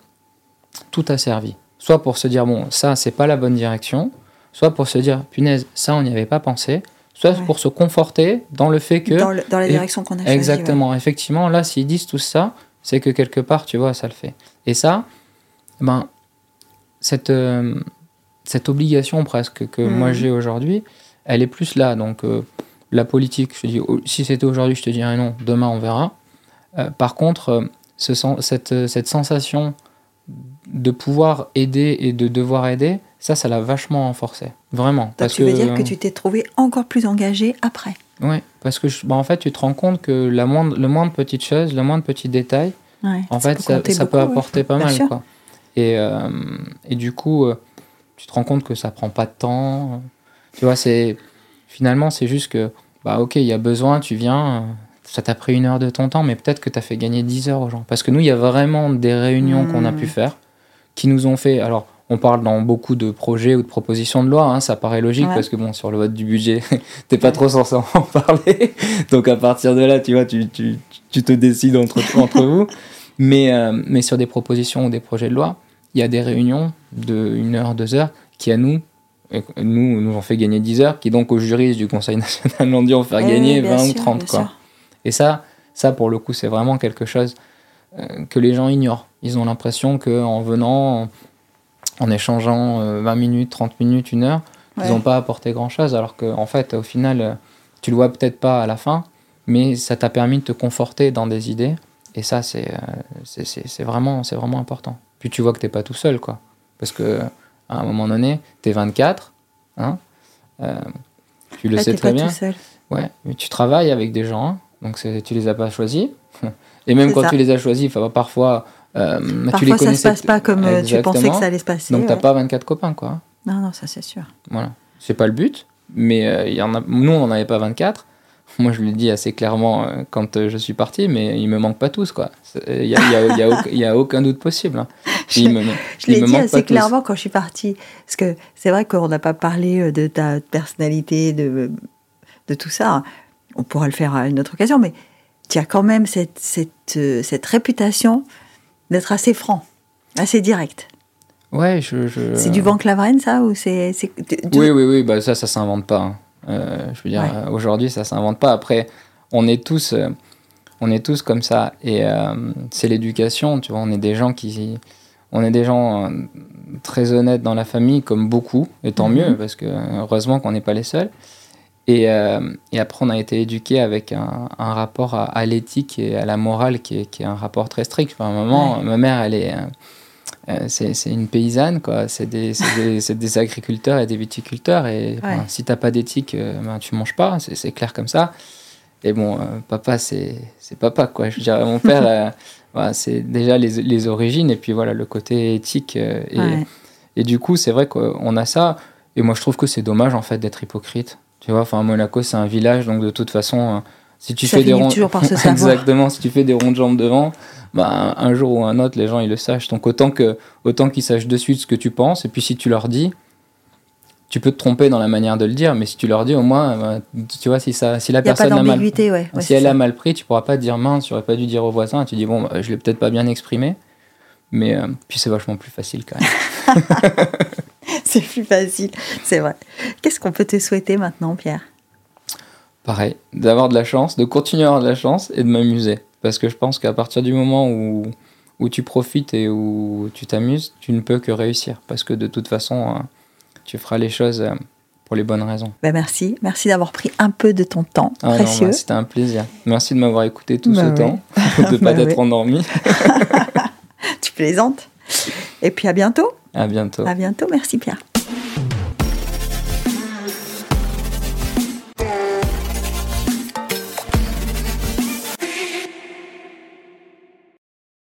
tout a servi. Soit pour se dire, bon, ça c'est pas la bonne direction, soit pour se dire, punaise, ça on n'y avait pas pensé, soit Ouais. pour se conforter dans le fait que. Dans, le- dans la direction qu'on a choisie. Exactement, effectivement, là, s'ils disent tout ça, c'est que quelque part, tu vois, ça le fait. Et ça, ben, cette, euh, cette obligation presque que Mhm. moi j'ai aujourd'hui, elle est plus là. Donc, euh, la politique, je te dis, oh, si c'était aujourd'hui, je te dirais non, demain on verra. Euh, par contre, ce cette, euh, cette sensation de pouvoir aider et de devoir aider, ça, ça l'a vachement renforcé. Vraiment. Donc parce tu veux que, dire que tu t'es trouvé encore plus engagé après. Ouais, parce que je- bah, en fait, tu te rends compte que la moindre, le moindre petite chose, le moindre petit détail, Ouais, en ça fait, peut ça, ça peut ouais. apporter pas Bien mal. sûr. Quoi. Et, euh, et du coup, euh, tu te rends compte que ça prend pas de temps. Tu vois, c'est finalement, c'est juste que, bah ok, il y a besoin, tu viens, euh, ça t'a pris une heure de ton temps, mais peut-être que tu as fait gagner 10 heures aux gens. Parce que nous, il y a vraiment des réunions qu'on a Mm. pu faire qui nous ont fait. Alors, on parle dans beaucoup de projets ou de propositions de loi, hein, ça paraît logique Ouais. parce que bon, sur le vote du budget, t'es pas trop censé en parler. Donc à partir de là, tu vois, tu, tu, tu te décides entre, entre vous. Mais, euh, mais sur des propositions ou des projets de loi, il y a des réunions de 1 heure, 2 heures qui à nous, nous, nous ont fait gagner 10 heures, qui donc aux juristes du Conseil national l'ont dit ont fait Eh gagner oui, bien 20 ou sûr, 30. bien Quoi. sûr. Et ça, ça, pour le coup, c'est vraiment quelque chose euh, que les gens ignorent. Ils ont l'impression qu'en venant, en, échangeant euh, 20 minutes, 30 minutes, une heure, ils n'ont pas apporté grand-chose, alors qu'en en fait, au final, euh, tu le vois peut-être pas à la fin, mais ça t'a permis de te conforter dans des idées. Et ça, c'est euh, vraiment, c'est vraiment important. Puis tu vois que t'es pas tout seul, quoi. Parce que à un moment donné, t'es 24, hein, euh, tu le Là, sais très pas bien. tout seul. Ouais, mais tu travailles avec des gens, hein, donc tu les as pas choisis. Et même quand ça. tu les as choisis, parfois, euh, tu les Parfois, ça se passe pas comme euh, tu pensais que ça allait se passer. Donc t'as ouais. pas 24 copains, quoi. Non, non, ça c'est sûr. Voilà. C'est pas le but, mais euh, il y en a... nous, on n'en avait pas 24. Moi, je l'ai dit assez clairement euh, quand je suis parti, mais il me manque pas tous, quoi. Il y a, y a- il y a aucun- il y a aucun doute possible. hein. Je- Il me- Je l'ai dit assez tous. clairement quand je suis partie. Parce que c'est vrai qu'on n'a pas parlé de ta personnalité, de, de tout ça. On pourra le faire à une autre occasion, mais tu as quand même cette, cette, euh, cette réputation d'être assez franc, assez direct. Ouais, je. je- C'est du vent Claveren, ça ou c'est, Oui, oui, oui, bah ça, ça s'invente pas. hein. Euh, je veux dire, Ouais. euh, aujourd'hui, ça s'invente pas. Après, on est tous, euh, on est tous comme ça. Et euh, c'est l'éducation, tu vois. On est des gens qui, on est des gens très honnêtes dans la famille, comme beaucoup, et tant Mhm. mieux, parce que heureusement qu'on n'est pas les seuls. Et, euh, et après, on a été éduqués avec un, un rapport à, à l'éthique et à la morale qui est, qui est un rapport très strict. Enfin, Ouais. ma mère, elle est. euh, euh, c'est c'est une paysanne, quoi. C'est des, c'est des, c'est des agriculteurs et des viticulteurs. Et Ouais. si t'as pas d'éthique, euh, ben, tu manges pas. C'est clair comme ça. Et bon, papa, c'est papa, quoi. Je dirais, mon père, voilà, c'est déjà les, les, origines et puis voilà, le côté éthique. Et, et, du coup, c'est vrai qu'on a ça. Et moi, je trouve que c'est dommage, en fait, d'être hypocrite. Tu vois, enfin, Monaco, c'est un village, donc de toute façon, si tu fais des ronds... Exactement, si tu fais des ronds de jambes devant, bah, un jour ou un autre, les gens, ils le sachent. Donc autant que autant qu'ils sachent de suite ce que tu penses, et puis si tu leur dis, tu peux te tromper dans la manière de le dire, mais si tu leur dis au moins, bah, tu vois, si, ça, si la personne a mal, si elle a mal pris, tu pourras pas dire mince, tu aurais pas dû dire au voisin, tu dis bon, bah, je l'ai peut-être pas bien exprimé, mais euh, puis c'est vachement plus facile quand même. c'est plus facile, c'est vrai. Qu'est-ce qu'on peut te souhaiter maintenant, Pierre? Pareil, d'avoir de la chance, de continuer à avoir de la chance et de m'amuser, parce que je pense qu'à partir du moment où où tu profites et où tu t'amuses, tu ne peux que réussir, parce que de toute façon euh, tu feras les choses euh, pour les bonnes raisons. Ben merci, merci d'avoir pris un peu de ton temps ah précieux. Bah, c'était un plaisir. Merci de m'avoir écouté tout bah ce temps, de ne pas bah être endormi. tu plaisantes? Et puis à bientôt. À bientôt. À bientôt, merci Pierre.